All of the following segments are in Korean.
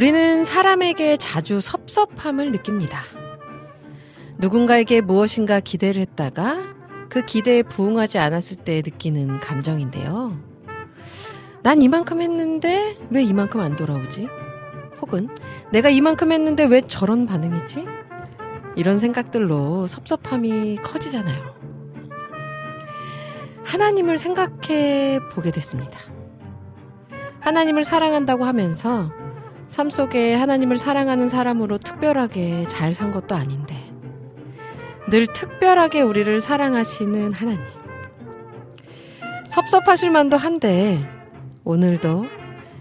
우리는 사람에게 자주 섭섭함을 느낍니다. 누군가에게 무엇인가 기대를 했다가 그 기대에 부응하지 않았을 때 느끼는 감정인데요. 난 이만큼 했는데 왜 이만큼 안 돌아오지? 혹은 내가 이만큼 했는데 왜 저런 반응이지? 이런 생각들로 섭섭함이 커지잖아요. 하나님을 생각해 보게 됐습니다. 하나님을 사랑한다고 하면서 삶 속에 하나님을 사랑하는 사람으로 특별하게 잘 산 것도 아닌데 늘 특별하게 우리를 사랑하시는 하나님. 섭섭하실 만도 한데 오늘도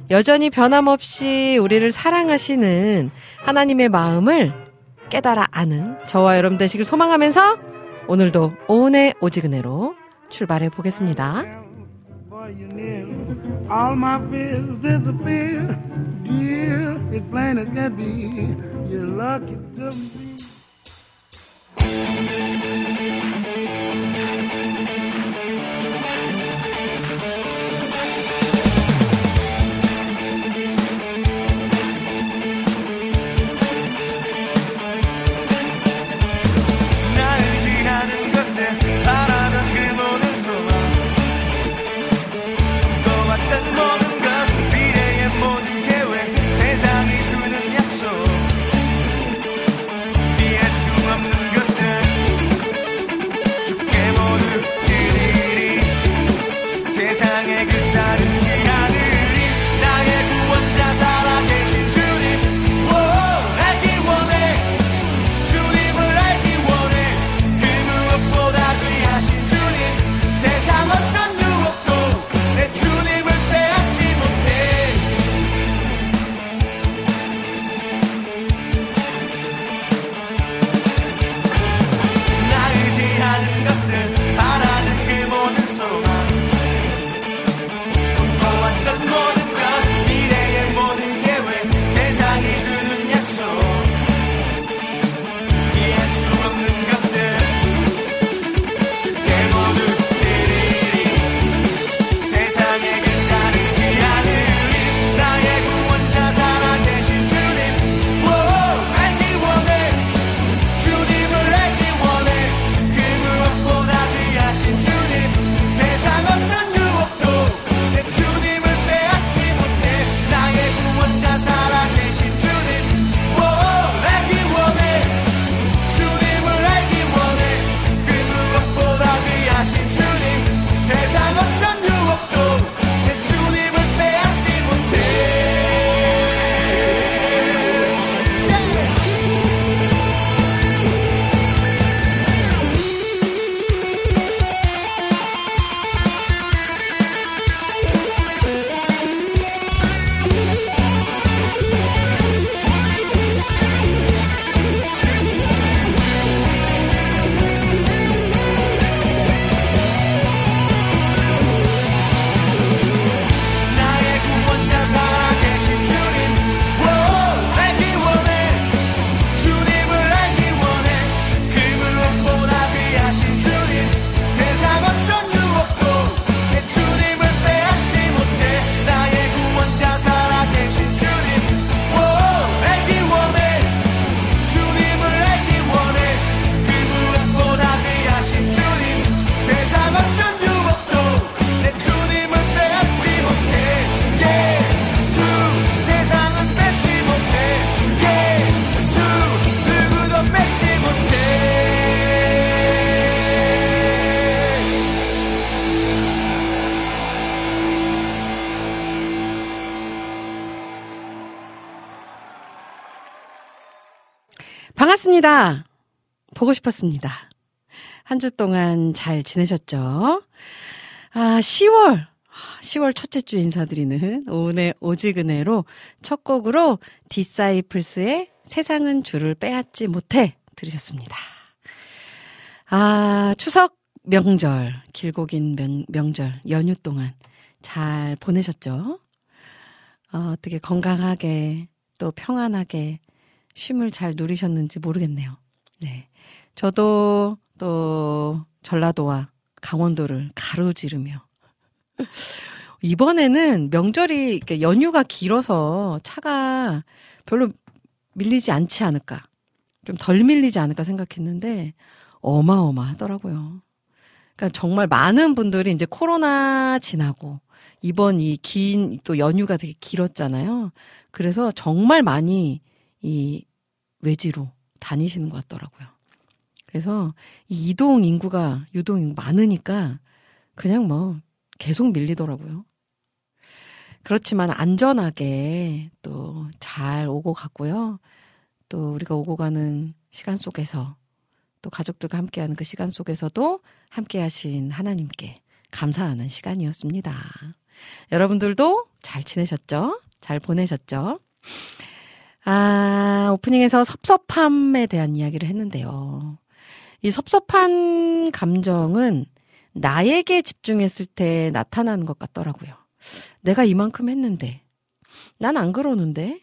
여전히 변함없이 우리를 사랑하시는 하나님의 마음을 깨달아 아는 저와 여러분 되시길 소망하면서 오늘도 오은의 오지근해로 출발해 보겠습니다. You. All my fears disappear. Dear, it's plain as can be. You're lucky to be. 나 반갑습니다. 보고 싶었습니다. 한 주 동안 잘 지내셨죠? 아, 10월. 10월 첫째 주 인사드리는 오은의 오지근해로 첫 곡으로 디사이플스의 세상은 줄을 빼앗지 못해 들으셨습니다. 아, 추석 명절, 길고 긴 명, 명절, 연휴 동안 잘 보내셨죠? 어, 어떻게 건강하게 또 평안하게 쉼을 잘 누리셨는지 모르겠네요. 네. 저도 또 전라도와 강원도를 가로지르며 이번에는 명절이 연휴가 길어서 차가 별로 밀리지 않지 않을까. 좀 덜 밀리지 않을까 생각했는데 어마어마하더라고요. 그러니까 정말 많은 분들이 이제 코로나 지나고 이번 이 긴 또 연휴가 되게 길었잖아요. 그래서 정말 많이 이 외지로 다니시는 것 같더라고요. 그래서 이 이동 인구가 유동 많으니까 그냥 뭐 계속 밀리더라고요. 그렇지만 안전하게 또 잘 오고 갔고요. 또 우리가 오고 가는 시간 속에서 또 가족들과 함께하는 그 시간 속에서도 함께하신 하나님께 감사하는 시간이었습니다. 여러분들도 잘 지내셨죠? 잘 보내셨죠? 아, 오프닝에서 섭섭함에 대한 이야기를 했는데요. 이 섭섭한 감정은 나에게 집중했을 때 나타나는 것 같더라고요. 내가 이만큼 했는데, 난 안 그러는데,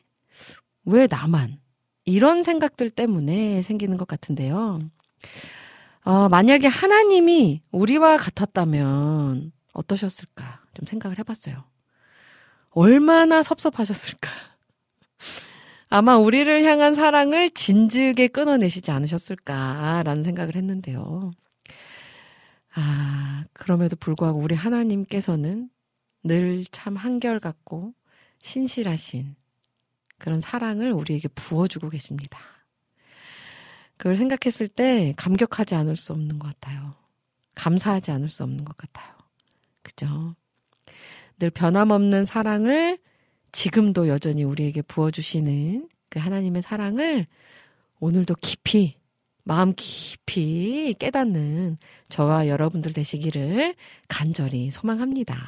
왜 나만? 이런 생각들 때문에 생기는 것 같은데요. 어, 만약에 하나님이 우리와 같았다면 어떠셨을까? 좀 생각을 해봤어요. 얼마나 섭섭하셨을까? 아마 우리를 향한 사랑을 진즉에 끊어내시지 않으셨을까라는 생각을 했는데요. 아, 그럼에도 불구하고 우리 하나님께서는 늘 참 한결같고 신실하신 그런 사랑을 우리에게 부어주고 계십니다. 그걸 생각했을 때 감격하지 않을 수 없는 것 같아요. 감사하지 않을 수 없는 것 같아요. 그죠? 늘 변함없는 사랑을 지금도 여전히 우리에게 부어주시는 그 하나님의 사랑을 오늘도 깊이, 마음 깊이 깨닫는 저와 여러분들 되시기를 간절히 소망합니다.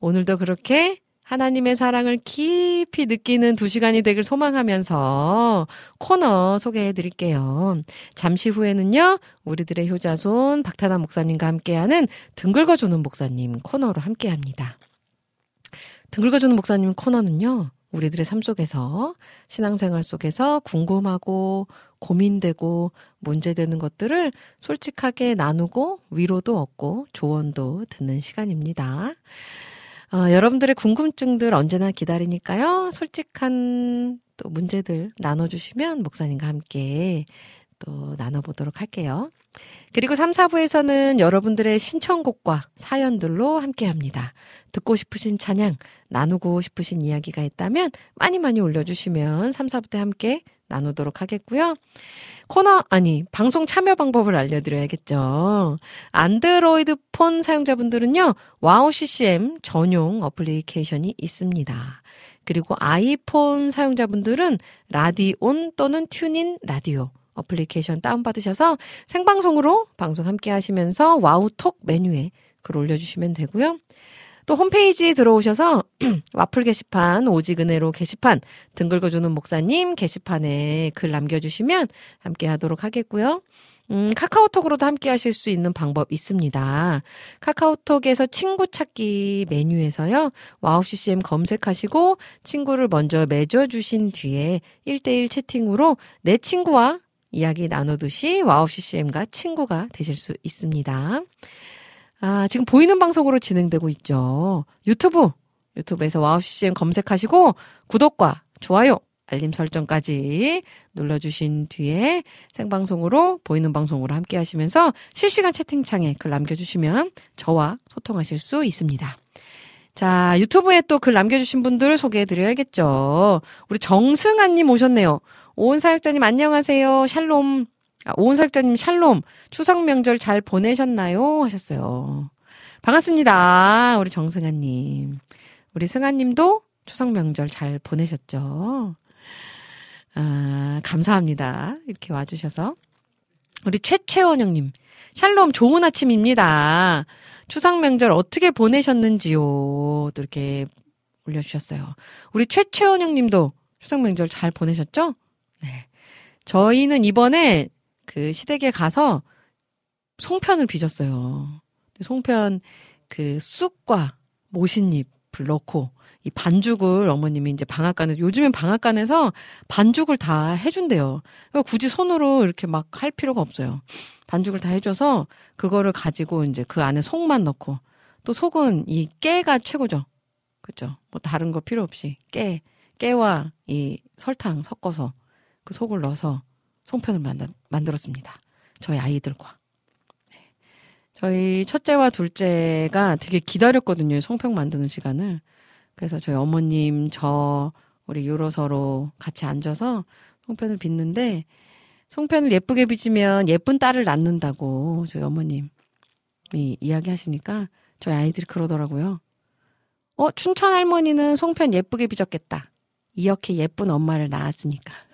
오늘도 그렇게 하나님의 사랑을 깊이 느끼는 두 시간이 되길 소망하면서 코너 소개해 드릴게요. 잠시 후에는요, 우리들의 효자손 박타남 목사님과 함께하는 등 긁어주는 목사님 코너로 함께 합니다. 등 긁어주는 목사님 코너는요, 우리들의 삶 속에서, 신앙생활 속에서 궁금하고 고민되고 문제되는 것들을 솔직하게 나누고 위로도 얻고 조언도 듣는 시간입니다. 어, 여러분들의 궁금증들 언제나 기다리니까요. 솔직한 또 문제들 나눠주시면 목사님과 함께 또 나눠보도록 할게요. 그리고 3, 4부에서는 여러분들의 신청곡과 사연들로 함께 합니다. 듣고 싶으신 찬양, 나누고 싶으신 이야기가 있다면 많이 많이 올려주시면 3, 4부 때 함께 나누도록 하겠고요. 코너, 아니, 방송 참여 방법을 알려드려야겠죠. 안드로이드 폰 사용자분들은요, 와우 CCM 전용 어플리케이션이 있습니다. 그리고 아이폰 사용자분들은 라디온 또는 TuneIn Radio 어플리케이션 다운받으셔서 생방송으로 방송 함께 하시면서 와우톡 메뉴에 글 올려주시면 되고요. 또 홈페이지에 들어오셔서 와플 게시판, 오직은혜로 게시판, 등 긁어주는 목사님 게시판에 글 남겨주시면 함께 하도록 하겠고요. 음, 카카오톡으로도 함께 하실 수 있는 방법 있습니다. 카카오톡에서 친구 찾기 메뉴에서요, 와우 CCM 검색하시고 친구를 먼저 맺어주신 뒤에 1대1 채팅으로 내 친구와 이야기 나누듯이 와우 CCM과 친구가 되실 수 있습니다. 아, 지금 보이는 방송으로 진행되고 있죠. 유튜브, 유튜브에서 와우 CCM 검색하시고 구독과 좋아요, 알림 설정까지 눌러주신 뒤에 생방송으로 보이는 방송으로 함께 하시면서 실시간 채팅창에 글 남겨주시면 저와 소통하실 수 있습니다. 자, 유튜브에 또 글 남겨주신 분들 소개해드려야겠죠. 우리 정승아님 오셨네요. 오은 사역자님 안녕하세요. 샬롬. 아, 오은 사역자님 샬롬. 추석 명절 잘 보내셨나요? 하셨어요. 반갑습니다. 우리 정승아님. 우리 승아님도 추석 명절 잘 보내셨죠? 아, 감사합니다. 이렇게 와주셔서. 우리 최채원 형님. 샬롬 좋은 아침입니다. 추석 명절 어떻게 보내셨는지요? 또 이렇게 올려주셨어요. 우리 최채원 형님도 추석 명절 잘 보내셨죠? 네. 저희는 이번에 그 시댁에 가서 송편을 빚었어요. 송편 그 쑥과 모신잎을 넣고 이 반죽을 어머님이 이제 방앗간에 요즘엔 방앗간에서 반죽을 다 해준대요. 굳이 손으로 이렇게 막 할 필요가 없어요. 반죽을 다 해줘서 그거를 가지고 이제 그 안에 속만 넣고 또 속은 이 깨가 최고죠. 그죠? 뭐 다른 거 필요 없이 깨 깨와 이 설탕 섞어서 그 속을 넣어서 송편을 만들, 만들었습니다. 저희 아이들과. 네. 저희 첫째와 둘째가 되게 기다렸거든요. 송편 만드는 시간을. 그래서 저희 어머님, 저, 우리 요로서로 같이 앉아서 송편을 빚는데, 송편을 예쁘게 빚으면 예쁜 딸을 낳는다고 저희 어머님이 이야기 하시니까 저희 아이들이 그러더라고요. 어, 춘천 할머니는 송편 예쁘게 빚었겠다. 이렇게 예쁜 엄마를 낳았으니까.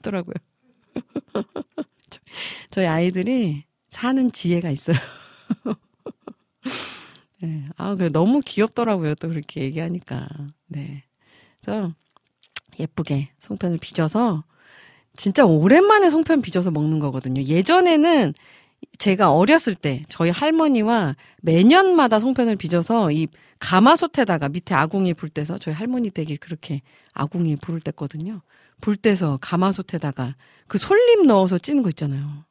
하더라고요. 저희 아이들이 사는 지혜가 있어요. 네. 아, 그 너무 귀엽더라고요. 또 그렇게 얘기하니까. 네. 그래서 예쁘게 송편을 빚어서 진짜 오랜만에 송편 빚어서 먹는 거거든요. 예전에는 제가 어렸을 때 저희 할머니와 매년마다 송편을 빚어서 이 가마솥에다가 밑에 아궁이 불 때서 저희 할머니 댁이 그렇게 아궁이 불을 뗐거든요. 불 때서 가마솥에다가 그 솔잎 넣어서 찌는 거 있잖아요.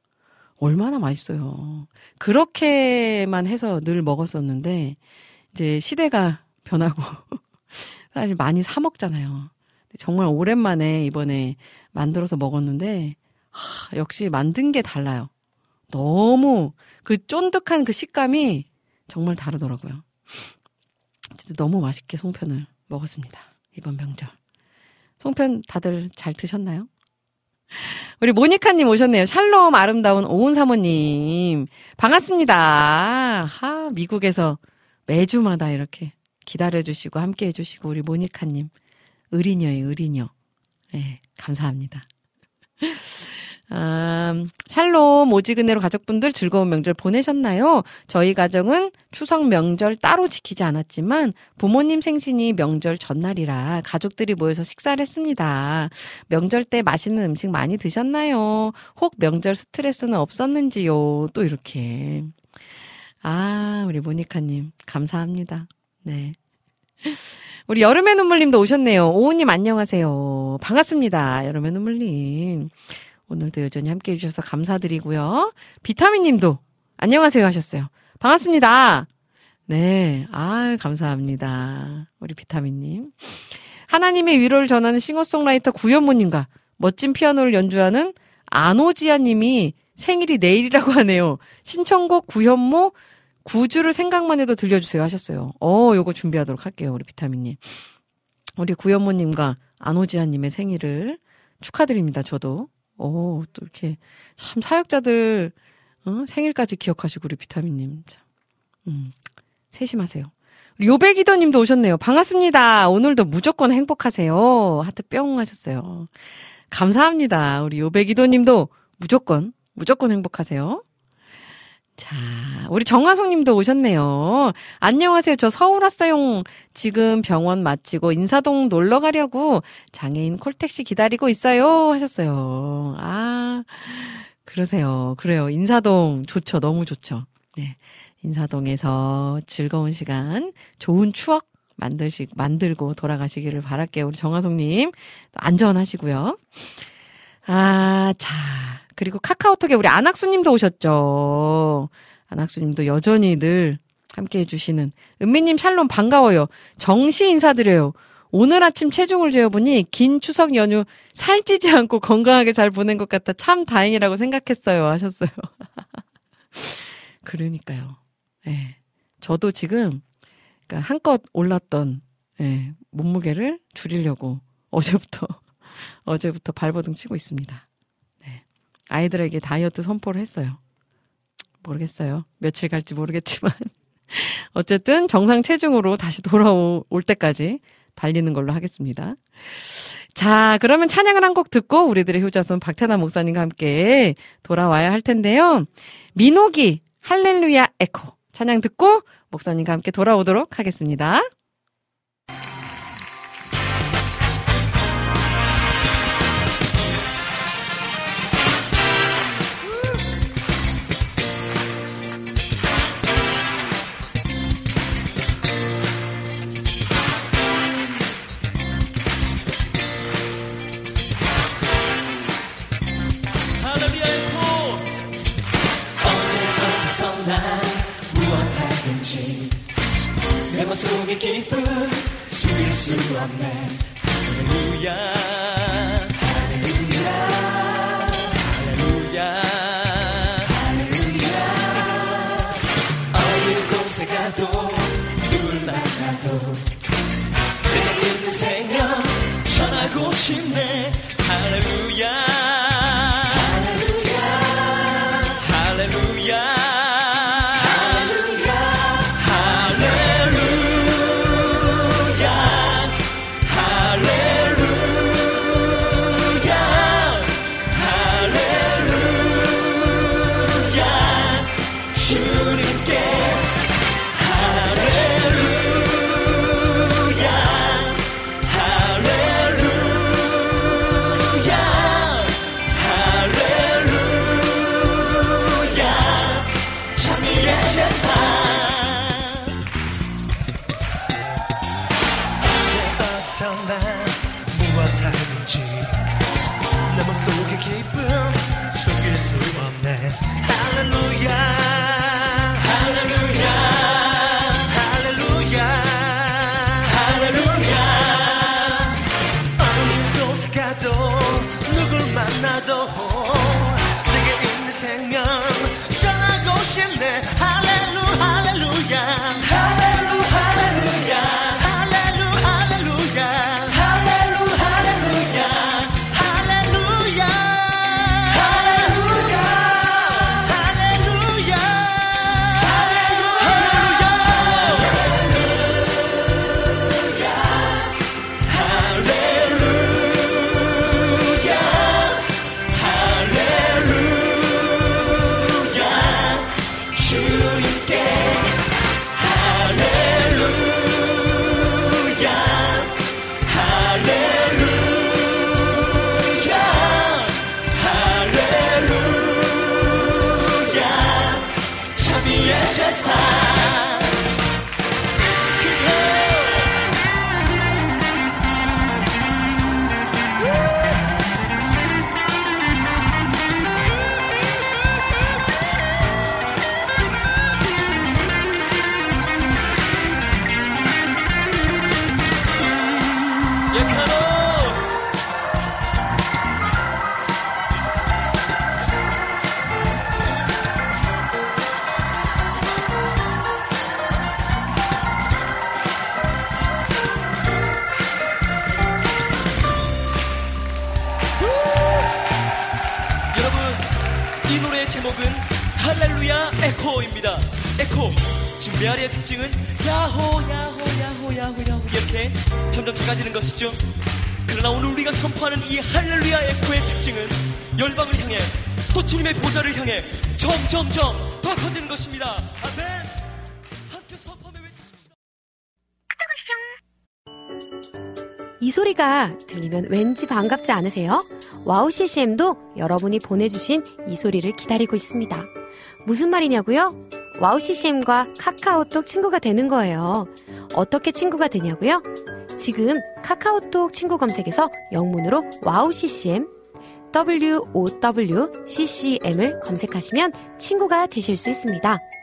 얼마나 맛있어요. 그렇게만 해서 늘 먹었었는데 이제 시대가 변하고 사실 많이 사 먹잖아요. 정말 오랜만에 이번에 만들어서 먹었는데 하, 역시 만든 게 달라요. 너무 그 쫀득한 그 식감이 정말 다르더라고요. 진짜 너무 맛있게 송편을 먹었습니다. 이번 명절. 송편 다들 잘 드셨나요? 우리 모니카님 오셨네요. 샬롬 아름다운 오은 사모님. 반갑습니다. 하, 미국에서 매주마다 이렇게 기다려주시고 함께 해주시고, 우리 모니카님. 의리녀예요, 의리녀. 네, 감사합니다. 음, 샬롬 오지근해로 가족분들 즐거운 명절 보내셨나요? 저희 가정은 추석 명절 따로 지키지 않았지만 부모님 생신이 명절 전날이라 가족들이 모여서 식사를 했습니다. 명절 때 맛있는 음식 많이 드셨나요? 혹 명절 스트레스는 없었는지요? 또 이렇게. 아, 우리 모니카님, 감사합니다. 네. 우리 여름의 눈물님도 오셨네요. 오우님 안녕하세요. 반갑습니다. 여름의 눈물님. 오늘도 여전히 함께 해주셔서 감사드리고요. 비타민 님도 안녕하세요 하셨어요. 반갑습니다. 네. 아 감사합니다. 우리 비타민 님. 하나님의 위로를 전하는 싱어송라이터 구현모님과 멋진 피아노를 연주하는 안오지아 님이 생일이 내일이라고 하네요. 신청곡 구현모 구주를 생각만 해도 들려주세요 하셨어요. 어, 요거 준비하도록 할게요. 우리 비타민님. 우리 구현모님과 안오지아님의 생일을 축하드립니다. 저도. 오, 또 이렇게 참 사역자들 어? 생일까지 기억하시고 우리 비타민님 참, 음, 세심하세요. 우리 요백이더님도 오셨네요. 반갑습니다. 오늘도 무조건 행복하세요. 하트 뿅 하셨어요. 감사합니다. 우리 요백이더님도 무조건 무조건 행복하세요. 자, 우리 정화송 님도 오셨네요. 안녕하세요. 저 서울 왔어요. 지금 병원 마치고 인사동 놀러 가려고 장애인 콜택시 기다리고 있어요. 하셨어요. 아, 그러세요. 그래요. 인사동 좋죠. 너무 좋죠. 네. 인사동에서 즐거운 시간, 좋은 추억 만드시, 만들고 돌아가시기를 바랄게요. 우리 정화송님. 안전하시고요. 아, 자. 그리고 카카오톡에 우리 안학수님도 오셨죠. 안학수님도 여전히 늘 함께 해주시는 은미님 샬롬 반가워요. 정시 인사드려요. 오늘 아침 체중을 재어보니 긴 추석 연휴 살찌지 않고 건강하게 잘 보낸 것 같아 참 다행이라고 생각했어요. 하셨어요. 그러니까요. 예. 네. 저도 지금 그러니까 한껏 올랐던 예, 몸무게를 줄이려고 어제부터 어제부터 발버둥 치고 있습니다. 아이들에게 다이어트 선포를 했어요. 모르겠어요. 며칠 갈지 모르겠지만. 어쨌든 정상 체중으로 다시 돌아올 때까지 달리는 걸로 하겠습니다. 자, 그러면 찬양을 한 곡 듣고 우리들의 효자손 박태나 목사님과 함께 돌아와야 할 텐데요. 민호기 할렐루야 에코 찬양 듣고 목사님과 함께 돌아오도록 하겠습니다. 맘속에 기쁨 숨길 수 없네. 할렐루야 특징은 야호 야호 야호 야호 야호 이렇게 점점 작아지는 것이죠 그러나 오늘 우리가 선포하는 이 할렐루야 에코의 특징은 열방을 향해 또 주님의 보좌를 향해 점점점 더 커지는 것입니다 아멘 함께 선포하며 외치십시오 이 소리가 들리면 왠지 반갑지 않으세요? 와우 CCM도 여러분이 보내주신 이 소리를 기다리고 있습니다. 무슨 말이냐고요? 와우 CCM과 카카오톡 친구가 되는 거예요. 어떻게 친구가 되냐고요? 지금 카카오톡 친구 검색에서 영문으로 와우 CCM WOWCCM을 검색하시면 친구가 되실 수 있습니다.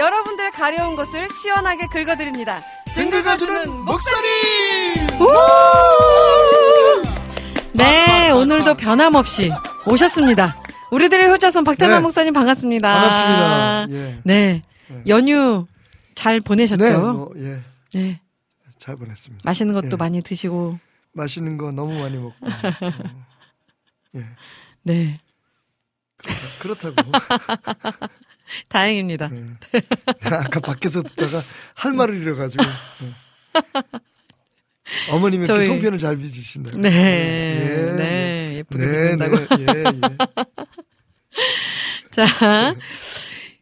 여러분들의 가려운 것을 시원하게 긁어드립니다. 등 긁어주는 목사님! 네, 오늘도 변함없이 오셨습니다. 우리들의 효자손 박태남 네. 목사님 반갑습니다. 반갑습니다. 예. 네. 네. 연휴 잘 보내셨죠? 네, 뭐, 예. 네. 잘 보냈습니다. 맛있는 것도 예. 많이 드시고. 맛있는 거 너무 많이 먹고. 어, 예. 네. 그렇다고. 다행입니다. 예. 아까 밖에서 듣다가 할 말을 잃어가지고. 예. 어머님이 저희- 송편을 잘 빚으신다. 네. 예, 네. 예쁘게 네, 빚는다고. 네, 예, 예. 자,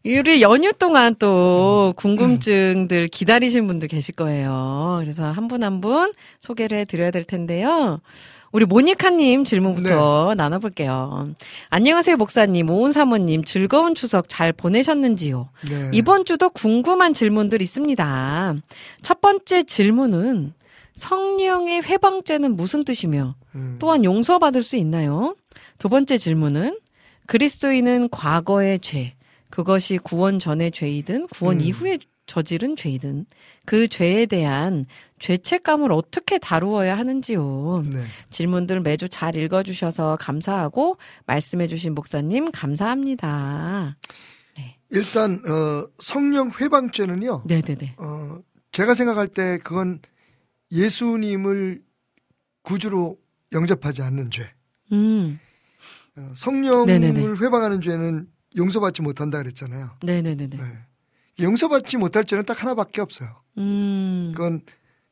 우리 연휴 동안 또 궁금증들 기다리신 분들 계실 거예요. 그래서 한 분 한분 소개를 해드려야 될 텐데요. 우리 모니카님 질문부터 나눠볼게요. 안녕하세요, 목사님, 오은 사모님. 즐거운 추석 잘 보내셨는지요? 네. 이번 주도 궁금한 질문들 있습니다. 첫 번째 질문은 성령의 회방죄는 무슨 뜻이며 음. 또한 용서받을 수 있나요? 두 번째 질문은 그리스도인은 과거의 죄, 그것이 구원 전의 죄이든 구원 음. 이후에 저지른 죄이든 그 죄에 대한 죄책감을 어떻게 다루어야 하는지요. 네. 질문들 매주 잘 읽어주셔서 감사하고 말씀해주신 목사님 감사합니다. 일단 어, 성령 회방죄는요. 네네네. 어, 제가 생각할 때 그건 예수님을 구주로 영접하지 않는 죄. 음, 어, 성령을 네네네. 회방하는 죄는 용서받지 못한다 그랬잖아요. 네네네 네. 네. 용서받지 못할 죄는 딱 하나밖에 없어요. 음, 그건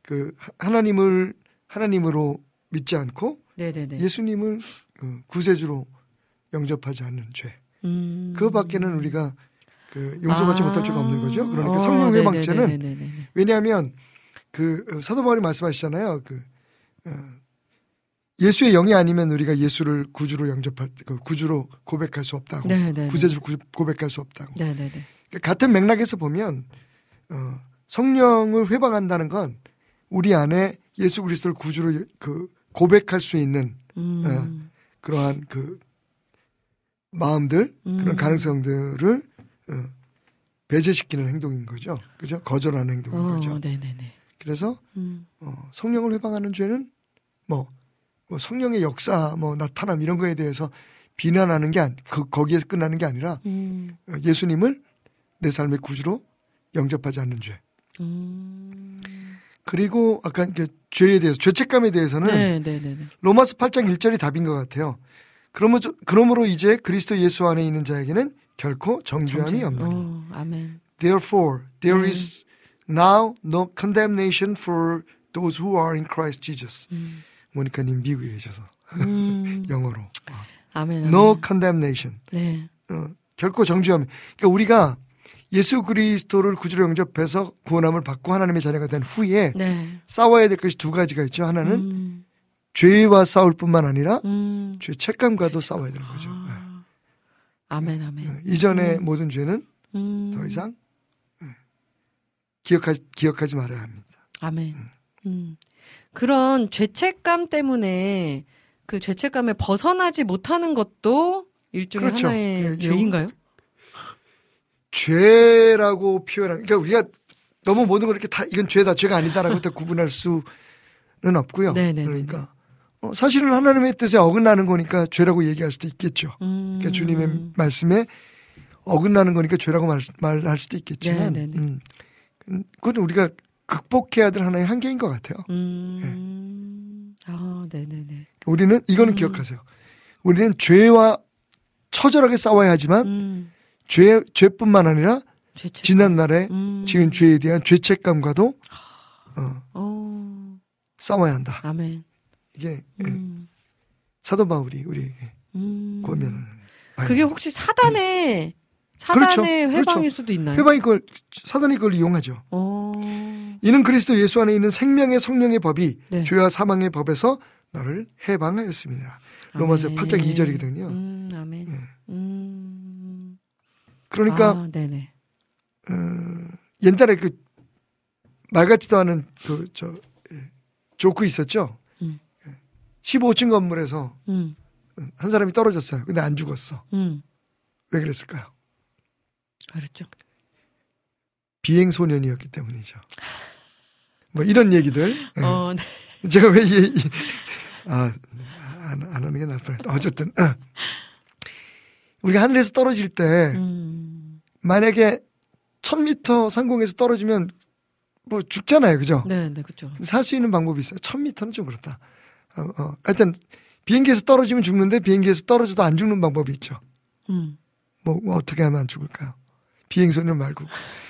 그 하- 하나님을 하나님으로 믿지 않고 네네네. 예수님을 그 구세주로 영접하지 않는 죄. 음. 그거밖에는 우리가 그 용서받지 아. 못할 죄가 없는 거죠. 그러니까 어, 성령 회방죄는 네네네네네. 왜냐하면 그 어, 사도 바울이 말씀하시잖아요. 그 어, 예수의 영이 아니면 우리가 예수를 구주로 영접할 그 구주로 고백할 수 없다고 네네네. 구세주로 구- 고백할 수 없다고 네네네. 같은 맥락에서 보면 어, 성령을 회방한다는 건 우리 안에 예수 그리스도를 구주로 여- 그 고백할 수 있는 음. 그러한 그 마음들 그런 음. 가능성들을 어, 배제시키는 행동인 거죠. 그죠? 거절하는 행동인 어, 거죠. 네네네. 그래서 음. 어, 성령을 회방하는 죄는 뭐, 뭐 성령의 역사, 뭐 나타남 이런 거에 대해서 비난하는 게 아니, 그, 거기에서 끝나는 게 아니라 음. 어, 예수님을 내 삶의 구주로 영접하지 않는 죄. 음. 그리고 아까 그 죄에 대해서 죄책감에 대해서는 네네네네. 로마서 8장 1절이 답인 것 같아요. 그러므로, 그러므로 이제 그리스도 예수 안에 있는 자에게는 결코 정죄함이 없나니. 어, 아멘. Therefore, there 네. is now no condemnation for those who are in Christ Jesus. 음. 모니카님 미국에 계셔서 음. 영어로. 아멘. 아멘. No condemnation. 네. 어, 결코 정죄함. 그러니까 우리가 예수 그리스도를 구주로 영접해서 구원함을 받고 하나님의 자녀가 된 후에 네. 싸워야 될 것이 두 가지가 있죠. 하나는 음. 죄와 싸울 뿐만 아니라 음. 죄 책감과도 싸워야 되는 거죠. 아. 아멘, 네. 아멘. 이전의 음. 모든 죄는 음. 더 이상 네. 기억하지, 기억하지 말아야 합니다. 아멘. 음. 그런 죄책감 때문에 그 죄책감에 벗어나지 못하는 것도 일종의 그렇죠. 하나의 그 죄인가요? 죄라고 표현하는 그러니까 우리가 너무 모든 걸 이렇게 다 이건 죄다 죄가 아니다라고 다 구분할 수는 없고요. 네네네. 그러니까 어, 사실은 하나님의 뜻에 어긋나는 거니까 죄라고 얘기할 수도 있겠죠. 음. 그러니까 주님의 말씀에 어긋나는 거니까 죄라고 말, 말할 수도 있겠지만 네네네. 음, 그건 우리가 극복해야 될 하나의 한계인 것 같아요. 음. 아, 네네네. 우리는 이거는 음. 기억하세요. 우리는 죄와 처절하게 싸워야 하지만 음. 죄 죄뿐만 아니라 죄책. 지난 날에 음. 지은 죄에 대한 죄책감과도 어, 어. 싸워야 한다. 아멘. 이게 예, 음. 사도 바울이 우리에게 음. 권면을 그게 혹시 사단의 사단의 그렇죠. 회방일 그렇죠. 수도 있나요? 회방이 그걸 사단이 그걸 이용하죠. 어. 이는 그리스도 예수 안에 있는 생명의 성령의 법이 네. 죄와 사망의 법에서 너를 해방하였습니다. 로마서 아멘. 8장 2절이거든요. 음, 아멘. 예. 음. 그러니까 아, 네네. 어, 옛날에 그 말 같지도 않은 그 저 조크 있었죠. 음. 15층 건물에서 음, 한 사람이 떨어졌어요. 근데 안 죽었어. 음. 왜 그랬을까요? 그렇죠. 비행 소년이었기 때문이죠. 뭐 이런 얘기들. 예. 어, 네. 제가 왜 이, 이 아, 안, 안 하는 게 나을 뻔했다. 어쨌든 우리가 하늘에서 떨어질 때 음. 만약에 1000m 상공에서 떨어지면 뭐 죽잖아요. 그죠? 네, 네, 그렇죠. 살 수 있는 방법이 있어요. 1000m는 좀 그렇다. 어, 어. 하여튼 비행기에서 떨어지면 죽는데 비행기에서 떨어져도 안 죽는 방법이 있죠. 음. 뭐, 뭐 어떻게 하면 안 죽을까요? 비행 소년 말고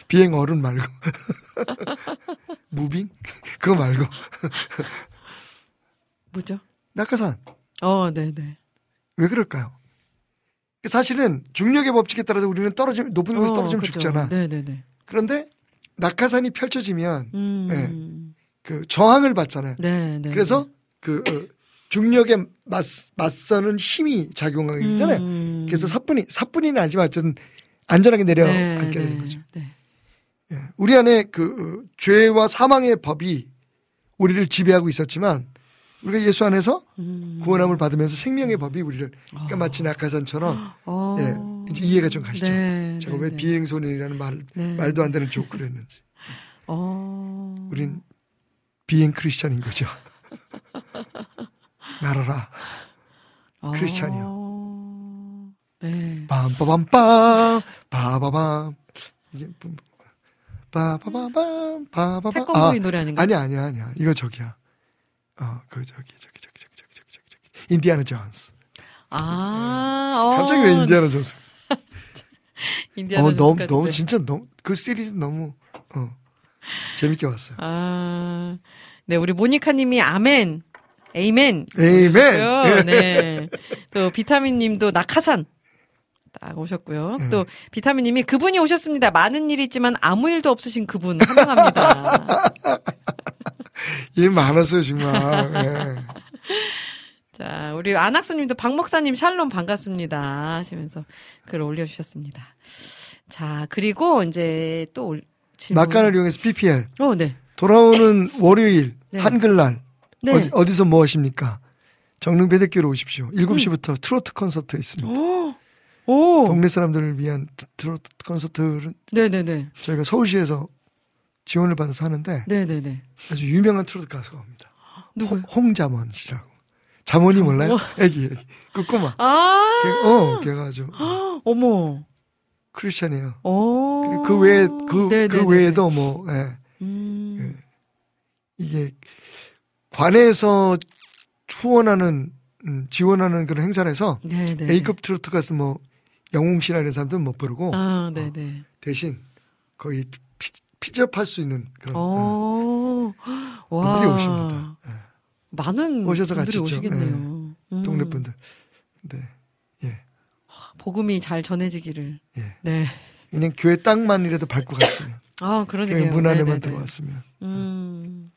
비행 어른 말고 무빙 그거 말고 뭐죠? 낙하산 어, 네, 네. 왜 그럴까요? 사실은 중력의 법칙에 따라서 우리는 떨어지면 높은 곳에서 어, 떨어지면 그죠. 죽잖아. 네, 네, 네. 그런데 낙하산이 펼쳐지면 음. 그 저항을 받잖아요. 네, 네. 그래서 그 어, 중력에 맞, 맞서는 힘이 작용하게 되잖아요. 음. 그래서 사뿐히 사뿐히는 아니지만 어쨌든 안전하게 내려앉게 네, 되는 네, 거죠. 네. 예. 우리 안에 그 어, 죄와 사망의 법이 우리를 지배하고 있었지만 우리가 예수 안에서 음. 구원함을 받으면서 생명의 법이 우리를 그러니까 마치 낙하산처럼 어. 예, 이제 이해가 좀 가시죠. 네, 제가 네, 왜 네. 비행소년이라는 말 네. 말도 안 되는 조크를 했는지. 어. 우린 비행 크리스천인 거죠. 날아라. 크리스찬이요. 어. 네. 빰빠밤빰 바바밤 이게 뭐- 바바바밤 바바밤 태권브이 노래 아닌가? 아니야 아니야 아니야 이거 저기야 어그 저기 저기 저기 저기 저기 저기 저기 저기 인디아나 존스 아, 어. 갑자기 왜 인디아나 존스 인디아나 어 너무 너무 네. 진짜 너무 그 시리즈 너무 어 재밌게 봤어요 아, 네, 우리 모니카님이 아멘, 에이멘. 에이멘. 네. 또 비타민님도 낙하산. 딱 오셨고요. 네. 또 비타민님이 그분이 오셨습니다. 많은 일이 있지만 아무 일도 없으신 그분 환영합니다. 일 많았어요 정말 예. 자, 우리 안학수님도 박 목사님 샬롬 반갑습니다 하시면서 글 올려주셨습니다. 자, 그리고 이제 또 올, 질문. 막간을 이용해서 PPL 어, 네. 돌아오는 월요일 네. 한글날 네. 어디, 서뭐 하십니까? 정릉배대교로 오십시오. 음. 7시부터 트로트 콘서트 있습니다. 오, 오. 동네 사람들을 위한 트로트 콘서트를 네네네. 저희가 서울시에서 지원을 받아서 하는데 네네네. 아주 유명한 트로트 가수가 옵니다. 누구요? 홍자먼 씨라고. 자먼이 몰라요? 애기, 애기. 그 꼬마. 아, 걔, 어, 걔가 아주 어머. 크리스찬이에요. 오. 그리고 그 외에, 그, 그. 외에도 뭐, 예. 음. 이게 관에서 후원하는, 음, 지원하는 그런 행사를 해서 네네. A급 트로트 가수 뭐 영웅 씨나 이런 사람들은 못 부르고 아, 네네. 대신 거의 피, 피접할 수 있는 그런 어, 오. 와. 분들이 오십니다. 예. 많은 오셔서 같이 좀, 오시겠네요. 음. 동네 분들. 네. 예. 복음이 잘 전해지기를. 예. 네. 그냥 교회 땅만이라도 밟고 갔으면 아, 그러네요. 문 안에만 네네네. 들어왔으면 음.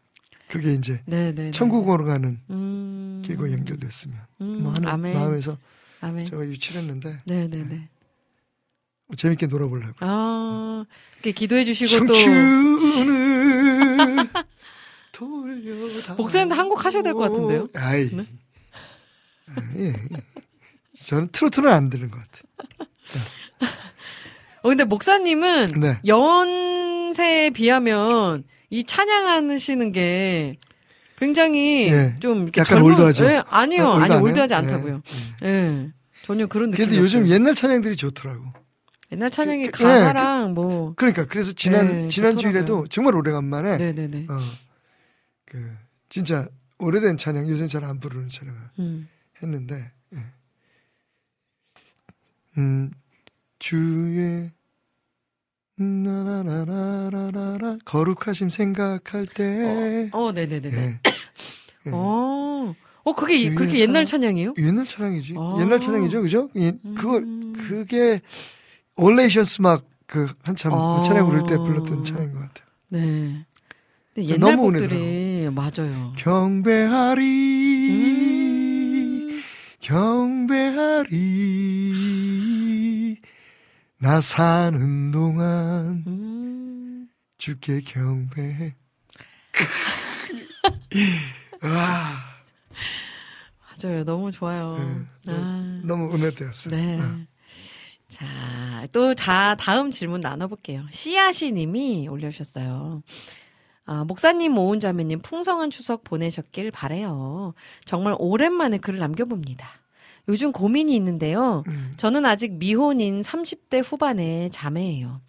그게 이제 네네. 천국으로 가는 음. 길과 연결됐으면 음. 뭐 하는 아멘. 마음에서 아멘. 제가 유치했는데 네네네. 재밌게 놀아보려고. 아, 이렇게 기도해 주시고 또 청춘을 돌려다. 목사님도 한 곡 하셔야 될 것 같은데요? 아이. 네? 예, 예. 저는 트로트는 안 들은 것 같아. 어, 근데 목사님은 네. 연세에 비하면 이 찬양하시는 게 굉장히 예. 좀 이렇게 약간 젊은- old하죠? 예, 아니요, 어, old 아니? old하지 예, 않다고요. 예. 예, 전혀 그런 느낌. 근데 요즘 옛날 찬양들이 좋더라고. 옛날 찬양이 그- 그- 가사랑 뭐, 그러니까 그래서 지난 네, 지난. 주일에도 정말 오래간만에 네네네. 어, 그 진짜 오래된 찬양 요새 잘 안 부르는 찬양을 음. 했는데 예. 음 주의 나나나나나나라 거룩하심 생각할 때 어, 네네네네. 예. 예. 어, 어 그게 이- 그렇게 옛날 사- 찬양이에요? 옛날 찬양이지 아. 옛날 찬양이죠 그죠 예, 그거 음. 그게 All Nations 막 그 한참 아. 찬양 부를 때 불렀던 찬양인 것 같아요 네. 옛날 너무 곡들이 맞아요. 경배하리 음. 경배하리 나 사는 동안 음. 주께 경배해 와 맞아요. 너무 좋아요. 네. 아. 너무 은혜되었어요 네. 아. 자, 또, 자, 다음 질문 나눠볼게요. 씨앗이 님이 올려주셨어요. 아, 목사님, 모은 자매님, 풍성한 추석 보내셨길 바래요. 정말 오랜만에 글을 남겨봅니다. 요즘 고민이 있는데요. 음. 저는 아직 미혼인 30대 후반의 자매예요.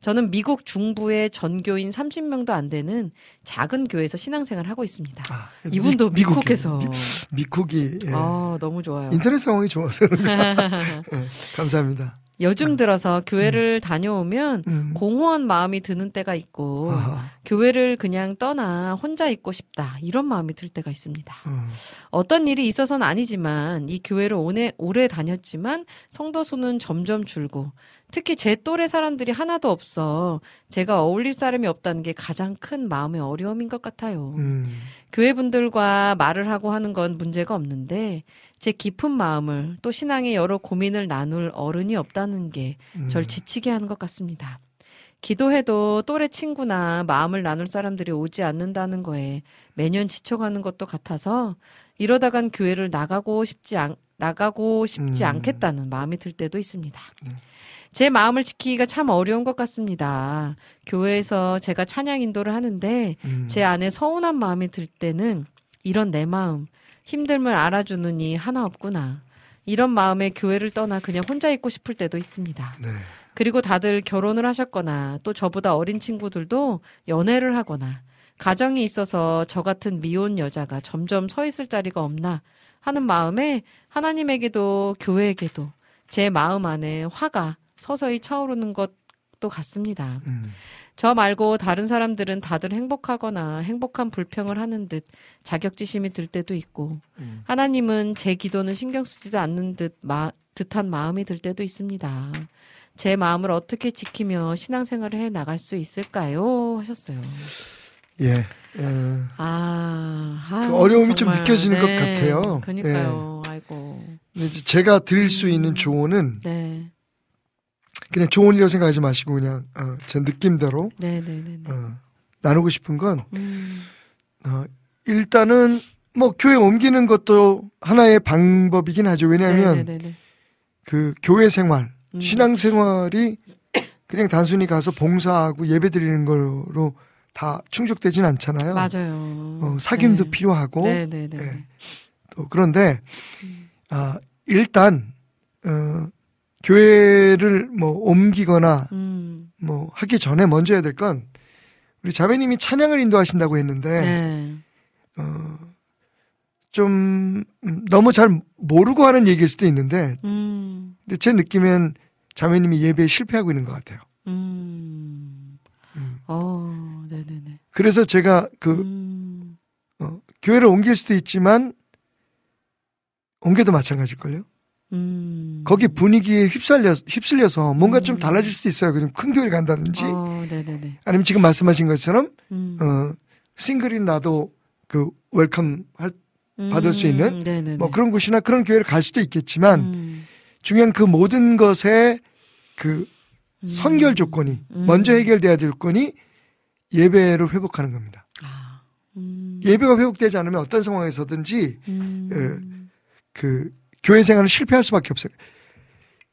저는 미국 중부의 전교인 30명도 안 되는 작은 교회에서 신앙생활을 하고 있습니다. 아, 이분도 미-. 미- 미국이 예. 아, 너무 좋아요. 인터넷 상황이 좋아서 그런가 예, 감사합니다 요즘 들어서 교회를 다녀오면 음. 공허한 마음이 드는 때가 있고 아, 교회를 그냥 떠나 혼자 있고 싶다 이런 마음이 들 때가 있습니다. 음. 어떤 일이 있어서는 아니지만 이 교회를 오래, 오래 다녔지만 성도 수는 점점 줄고 특히 제 또래 사람들이 하나도 없어 제가 어울릴 사람이 없다는 게 가장 큰 마음의 어려움인 것 같아요. 음. 교회 분들과 말을 하고 하는 건 문제가 없는데 제 깊은 마음을 또 신앙의 여러 고민을 나눌 어른이 없다는 게 음. 절 지치게 하는 것 같습니다. 기도해도 또래 친구나 마음을 나눌 사람들이 오지 않는다는 거에 매년 지쳐가는 것도 같아서 이러다간 교회를 나가고 싶지 않, 나가고 싶지 음. 않겠다는 마음이 들 때도 있습니다. 네. 제 마음을 지키기가 참 어려운 것 같습니다. 교회에서 제가 찬양 인도를 하는데 음. 제 안에 서운한 마음이 들 때는 이런 내 마음, 힘듦을 알아주는 이 하나 없구나. 이런 마음에 교회를 떠나 그냥 혼자 있고 싶을 때도 있습니다. 네. 그리고 다들 결혼을 하셨거나 또 저보다 어린 친구들도 연애를 하거나 가정이 있어서 저 같은 미혼 여자가 점점 서 있을 자리가 없나 하는 마음에 하나님에게도 교회에게도 제 마음 안에 화가 서서히 차오르는 것도 같습니다. 음. 저 말고 다른 사람들은 다들 행복하거나 행복한 불평을 하는 듯 자격지심이 들 때도 있고 음. 하나님은 제 기도는 신경 쓰지도 않는 듯 마, 듯한 마음이 들 때도 있습니다. 제 마음을 어떻게 지키며 신앙생활을 해 나갈 수 있을까요? 하셨어요. 예. 예. 아, 아유, 그 어려움이 좀 정말, 느껴지는 것 네. 같아요. 그러니까요. 아이고. 근데 이제 제가 드릴 수 있는 조언은 네. 그냥 조언이라고 생각하지 마시고 그냥 어, 제 느낌대로 네, 네, 네, 네. 어, 나누고 싶은 건 음, 어, 일단은 뭐 교회 옮기는 것도 하나의 방법이긴 하죠. 왜냐하면 네, 네, 네, 네. 그 교회 생활, 음. 신앙 생활이 그냥 단순히 가서 봉사하고 예배 드리는 거로 다 충족되진 않잖아요. 맞아요. 어, 사귐도 네. 필요하고 네, 네, 네. 예. 또 그런데 음. 아 일단 어, 교회를 뭐 옮기거나 음, 뭐 하기 전에 먼저 해야 될 건 우리 자매님이 찬양을 인도하신다고 했는데 네. 어, 좀 음, 너무 잘 모르고 하는 얘기일 수도 있는데 음, 근데 제 느낌엔 자매님이 예배에 실패하고 있는 것 같아요. 음. 음. 어, 네, 네, 네. 그래서 제가 그 음, 어, 교회를 옮길 수도 있지만 옮겨도 마찬가지일걸요. 음. 거기 분위기에 휩쓸려 휩쓸려서 뭔가 좀 음. 달라질 수도 있어요. 그냥 큰 교회를 간다든지 어. 아니면 지금 말씀하신 것처럼 음. 어, 싱글인 나도 그 welcome 할 받을 수 있는 네, 네, 뭐 네. 그런 곳이나 그런 교회를 갈 수도 있겠지만 음, 중요한 그 모든 것의 그 음. 선결 조건이 음. 먼저 해결돼야 될 조건이 예배를 회복하는 겁니다. 아, 음. 예배가 회복되지 않으면 어떤 상황에서든지 음. 예. 그 교회 생활은 실패할 수밖에 없어요.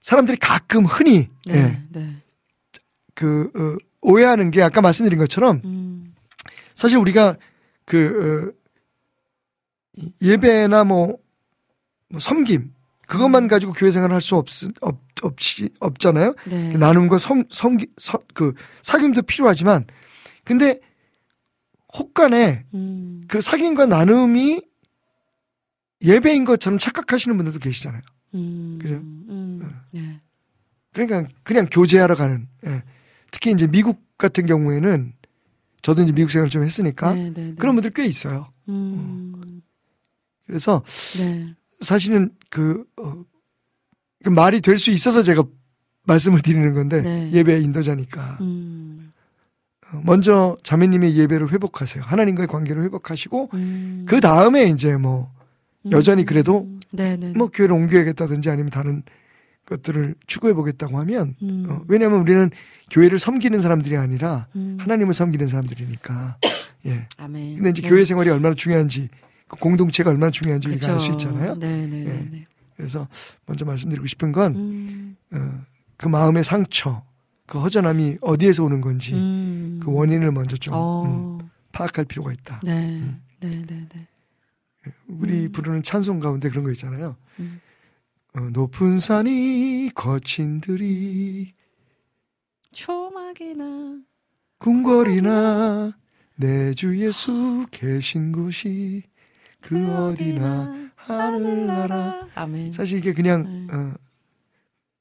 사람들이 가끔 흔히 네, 예, 네. 그 어, 오해하는 게 아까 말씀드린 것처럼 음, 사실 우리가 그 어, 이 예배나 뭐, 뭐 섬김 그것만 가지고 교회 생활을 할 수 없, 없, 없이, 없잖아요. 네. 그 나눔과 섬, 섬기, 서, 그 사귐도 필요하지만 근데 혹간에 음, 그 사귐과 나눔이 예배인 것처럼 착각하시는 분들도 계시잖아요. 음, 그죠? 음, 네. 그러니까 그냥 교제하러 가는. 예. 특히 이제 미국 같은 경우에는 저도 이제 미국 생활을 좀 했으니까 네, 네, 네. 그런 분들 꽤 있어요. 음, 그래서 네. 사실은 그, 어, 그 말이 될 수 있어서 제가 말씀을 드리는 건데 네. 예배 인도자니까 음, 어, 어, 먼저 자매님의 예배를 회복하세요. 하나님과의 관계를 회복하시고 음. 그 다음에 이제 뭐 여전히 그래도 네네. 뭐 교회를 옮겨야겠다든지 아니면 다른 것들을 추구해 보겠다고 하면 음. 어, 왜냐하면 우리는 교회를 섬기는 사람들이 아니라 음. 하나님을 섬기는 사람들이니까 예. 아멘. 근데 이제 네. 교회 생활이 얼마나 중요한지 그 공동체가 얼마나 중요한지 우리가 알수 그쵸. 있잖아요. 네네네. 예. 네. 그래서 먼저 말씀드리고 싶은 건 음. 어, 그 마음의 상처, 그 허전함이 어디에서 오는 건지 음. 그 원인을 먼저 좀 어. 음, 파악할 필요가 있다. 네. 음. 네네 네. 우리 음. 부르는 찬송 가운데 그런 거 있잖아요. 음. 어, 높은 산이 거친 들이 초막이나 궁궐이나 내 주 예수 계신 곳이 그 어디나 하늘나라 아멘. 사실 이게 그냥 음. 어,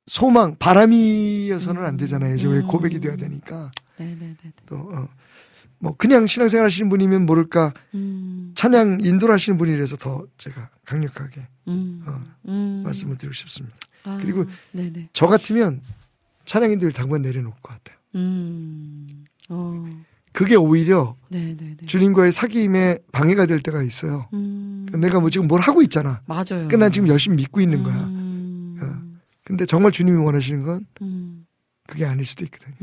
소망 바람이어서는 안 되잖아요. 이제 우리 음. 고백이 돼야 되니까 네네네. 또 어, 뭐 그냥 신앙생활 하시는 분이면 모를까 음. 찬양 인도를 하시는 분이라서 더 제가 강력하게 음. 어, 음. 말씀을 드리고 싶습니다. 아, 그리고 네네. 저 같으면 찬양 인도를 당분 내려놓을 것 같아요. 음. 어. 그게 오히려 네네네. 주님과의 사귐에 방해가 될 때가 있어요. 음. 내가 뭐 지금 뭘 하고 있잖아. 맞아요. 그러니까 난 지금 열심히 믿고 있는 거야. 음. 어. 근데 정말 주님이 원하시는 건 음. 그게 아닐 수도 있거든요.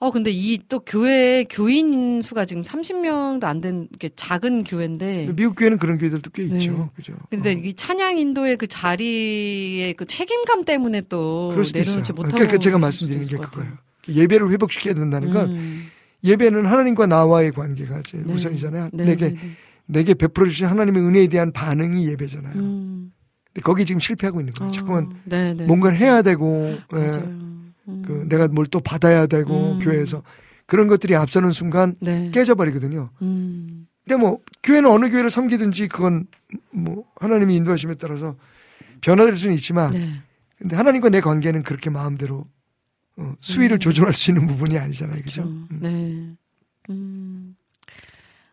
음. 어, 근데 이 또 교회 교인 수가 지금 30명도 안 된 게 작은 교회인데. 미국 교회는 그런 교회들도 꽤 네. 있죠. 그죠? 근데 어. 이 찬양 인도의 그 자리의 그 책임감 때문에 또. 내려놓지 못하고 그러니까 제가 말씀드리는 게 그거예요. 예배를 회복시켜야 된다는 건 음. 예배는 하나님과 나와의 관계가 제일 네. 우선이잖아요. 네, 내게 네, 네. 내게 베풀어 주신 하나님의 은혜에 대한 반응이 예배잖아요. 음. 근데 거기 지금 실패하고 있는 거예요. 어, 자꾸만 네, 네. 뭔가를 해야 되고 예. 음. 그 내가 뭘 또 받아야 되고 음. 교회에서 그런 것들이 앞서는 순간 네. 깨져버리거든요. 음. 근데 뭐 교회는 어느 교회를 섬기든지 그건 뭐 하나님이 인도하심에 따라서 변화될 수는 있지만 네. 근데 하나님과 내 관계는 그렇게 마음대로 어, 수위를 음. 조절할 수 있는 부분이 아니잖아요. 그죠? 그렇죠. 음. 네. 음.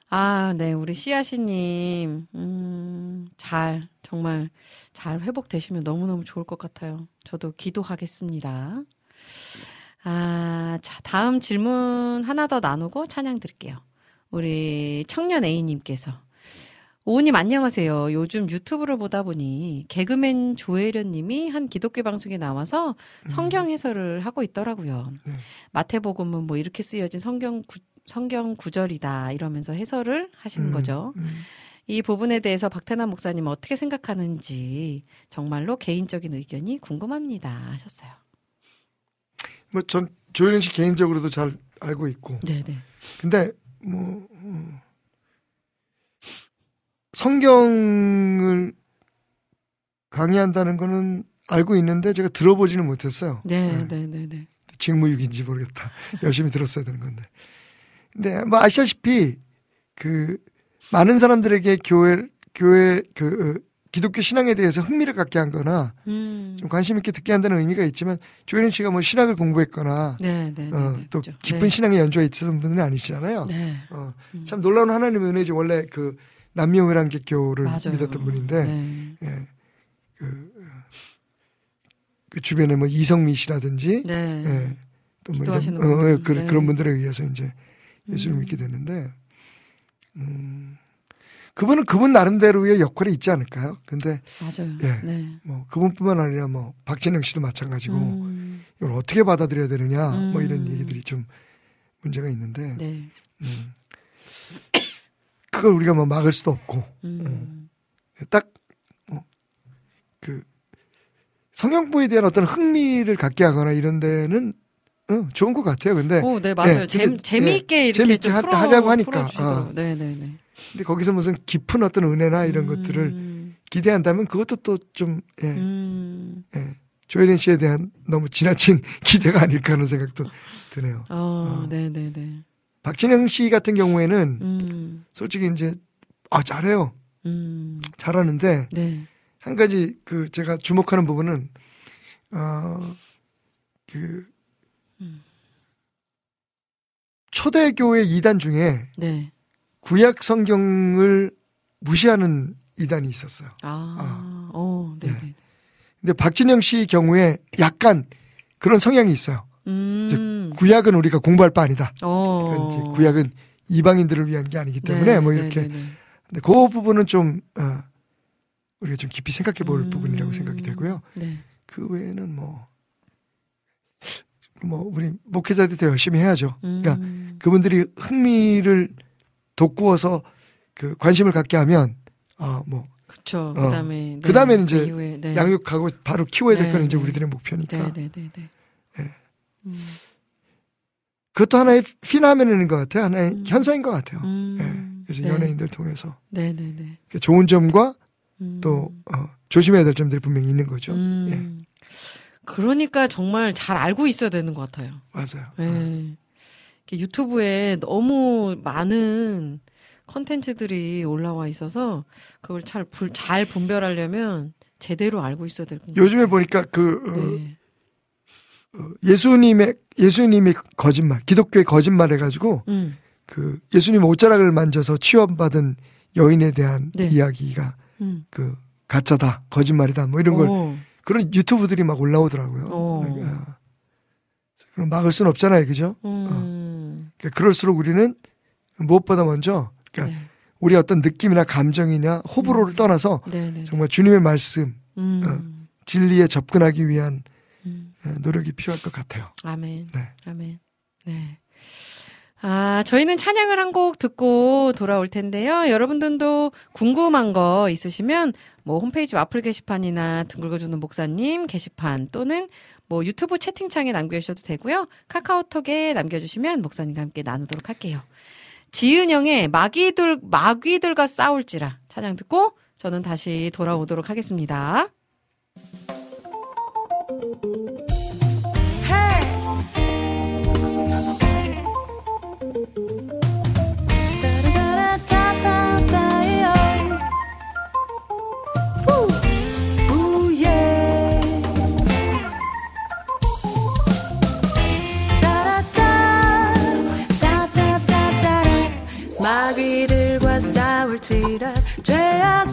아, 네. 우리 씨아씨님, 음, 잘, 정말 잘 회복되시면 너무 너무 좋을 것 같아요. 저도 기도하겠습니다. 아, 자, 다음 질문 하나 더 나누고 찬양 드릴게요. 우리 청년 A님께서. 오님 안녕하세요. 요즘 유튜브를 보다 보니 개그맨 조혜련 님이 한 기독교 방송에 나와서 성경 해설을 하고 있더라고요. 네. 마태복음은 뭐 이렇게 쓰여진 성경 구, 성경 구절이다 이러면서 해설을 하시는 음, 거죠. 음. 이 부분에 대해서 박태남 목사님 어떻게 생각하는지 정말로 개인적인 의견이 궁금합니다 하셨어요. 뭐 전 조혜련 씨 개인적으로도 잘 알고 있고 네네. 근데 뭐 음, 성경을 강의한다는 거는 알고 있는데 제가 들어보지는 못했어요. 네. 네네 네 네. 직무유기인지 모르겠다. 열심히 들었어야 되는 건데. 근데 뭐 아시다시피 그 많은 사람들에게 교회 교회 그 어, 기독교 신앙에 대해서 흥미를 갖게 한거나 음. 좀 관심 있게 듣게 한다는 의미가 있지만 조혜린 씨가 뭐 신학을 공부했거나 네네네. 어, 또 깊은 신앙에 연주해 있었던 분은 아니시잖아요. 네. 어, 음. 참 놀라운 하나님의 은혜지 원래 그 맞아요. 믿었던 분인데 네. 예, 그, 그 주변에 뭐 이성미 씨라든지 네. 예, 또뭐 이런, 어, 분들. 예, 그, 네. 그런 분들에 의해서 이제 예수를 음. 믿게 됐는데 음, 그분은 그분 나름대로의 역할이 있지 않을까요? 근데 맞아요. 예. 네. 뭐 그분뿐만 아니라 뭐 박진영 씨도 마찬가지고 음. 이걸 어떻게 받아들여야 되느냐 뭐 이런 음. 얘기들이 좀 문제가 있는데 네. 음. 그걸 우리가 뭐 막을 수도 없고 음. 딱그 성형부에 대한 어떤 흥미를 갖게 하거나 이런 데는 어, 좋은 것 같아요. 근데 오, 네, 맞아요. 예, 재, 근데, 재미있게 이렇게 재미있게 좀 하- 풀어, 하려고 하니까. 어. 네네네. 근데 거기서 무슨 깊은 어떤 은혜나 이런 음. 것들을 기대한다면 그것도 또 좀 예, 음. 예. 조혜린 씨에 대한 너무 지나친 기대가 아닐까 하는 생각도 드네요. 어, 어. 네네네. 박진영 씨 같은 경우에는 음. 솔직히 이제 아 잘해요. 음. 잘하는데 네. 한 가지 그 제가 주목하는 부분은 어그 음. 초대교회 이단 중에 네. 구약 성경을 무시하는 이단이 있었어요. 아, 어, 네네. 근데 박진영 씨 경우에 약간 그런 성향이 있어요. 음. 음. 구약은 우리가 공부할 바 아니다. 어. 그러니까 구약은 이방인들을 위한 게 아니기 때문에 네, 뭐 네, 이렇게 네, 네. 근데 그 부분은 좀 어, 우리가 좀 깊이 생각해 볼 음. 부분이라고 생각이 되고요. 네. 그 외에는 뭐, 뭐, 우리 목회자들이 더 열심히 해야죠. 그러니까 음. 그분들이 흥미를 돋구어서 그 관심을 갖게 하면, 어, 뭐, 그쵸. 어. 그다음에 네, 그다음에는 그 이제 이후에, 네. 양육하고 바로 키워야 될 네, 건 이제 네. 우리들의 목표니까. 네, 네, 네, 네. 예. 음. 그것도 하나의 피나면인 것 같아요. 하나의 음. 현상인 것 같아요. 음. 예. 그래서 네. 연예인들 통해서 네, 네, 네. 그 좋은 점과 음. 또, 어, 조심해야 될 점들이 분명히 있는 거죠. 음. 예. 그러니까 정말 잘 알고 있어야 되는 것 같아요. 맞아요. 예. 어. 유튜브에 너무 많은 컨텐츠들이 올라와 있어서 그걸 잘, 불, 잘 분별하려면 제대로 알고 있어야 될 것 같아요. 요즘에 보니까 그, 어, 네. 어, 예수님의 예수님이 거짓말, 기독교의 거짓말 해가지고 음. 그 예수님 옷자락을 만져서 취업받은 여인에 대한 네. 이야기가 음. 그 가짜다, 거짓말이다, 뭐 이런 걸 어. 그런 유튜브들이 막 올라오더라고요. 어. 그러니까 그럼 막을 수는 없잖아요, 그죠? 음. 그러니까 그럴수록 우리는 무엇보다 먼저 그러니까 네. 우리 어떤 느낌이나 감정이나 호불호를 떠나서 네, 네. 정말 주님의 말씀, 음. 어. 진리에 접근하기 위한 음. 어, 노력이 필요할 것 같아요. 아멘. 네. 아멘. 네. 아, 저희는 찬양을 한 곡 듣고 돌아올 텐데요. 여러분들도 궁금한 거 있으시면 뭐 홈페이지 와플 게시판이나 등글거주는 목사님 게시판 또는 뭐 유튜브 채팅창에 남겨주셔도 되고요. 카카오톡에 남겨주시면 목사님과 함께 나누도록 할게요. 지은영의 마귀들, 마귀들과 싸울지라 찬양 듣고 저는 다시 돌아오도록 하겠습니다. 지라 죄악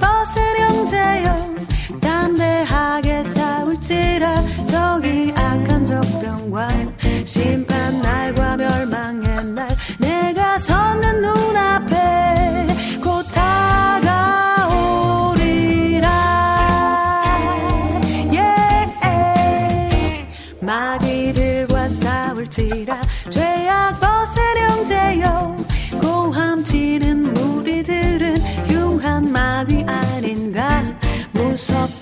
형제여 담대하게 싸울지라 저기 악한 적병과 심판 날과 멸망 무섭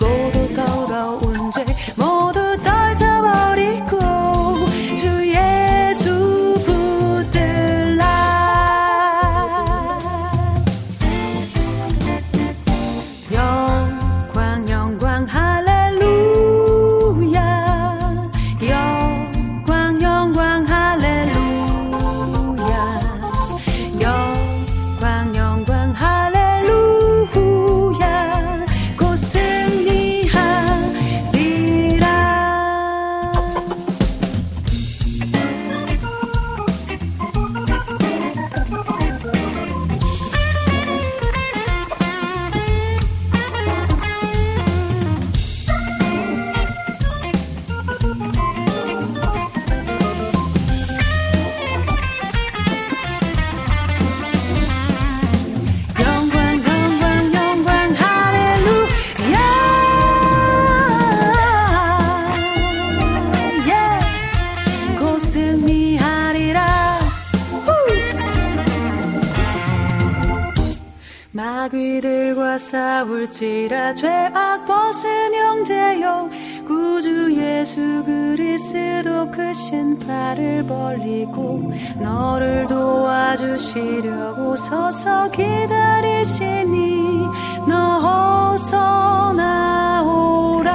싸울지라 죄악 벗은 형제여 구주 예수 그리스도 크신 팔을 벌리고 너를 도와주시려고 서서 기다리시니 너 어서 나오라.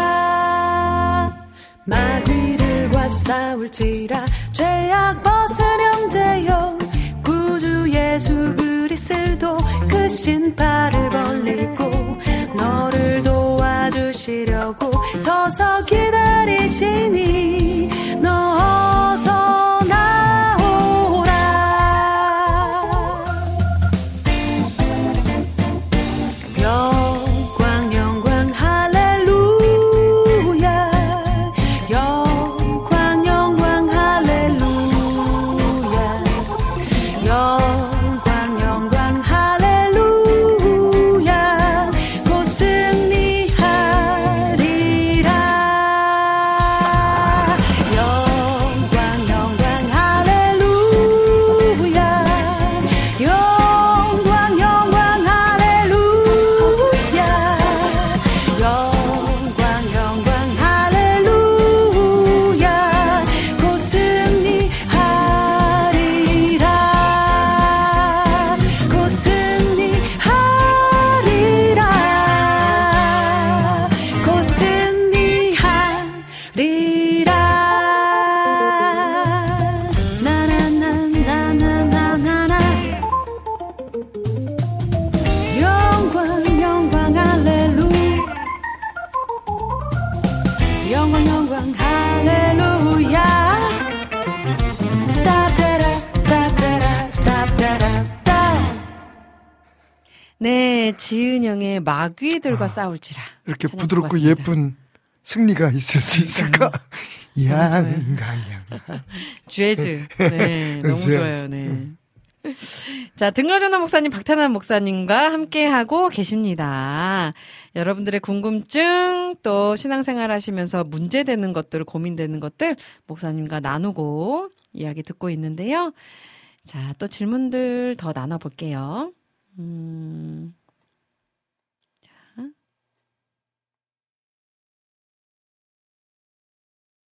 마귀들과 싸울지라 죄악 벗은 형제여 구주 예수 그리스도 크신 팔을 벌리고 너를 도와주시려고 서서 기다리시니 너 어서 네, 지은영의 마귀들과 싸울지라. 이렇게 부드럽고. 예쁜 승리가 있을 수 있을까? 양강양. 죄즈. 네, 너무 재즈. 좋아요. 네. 자, 등러전화 목사님, 박태남 목사님과 함께하고 계십니다. 여러분들의 궁금증, 또 신앙생활 하시면서 문제되는 것들, 고민되는 것들, 목사님과 나누고 이야기 듣고 있는데요. 자, 또 질문들 더 나눠볼게요. 음.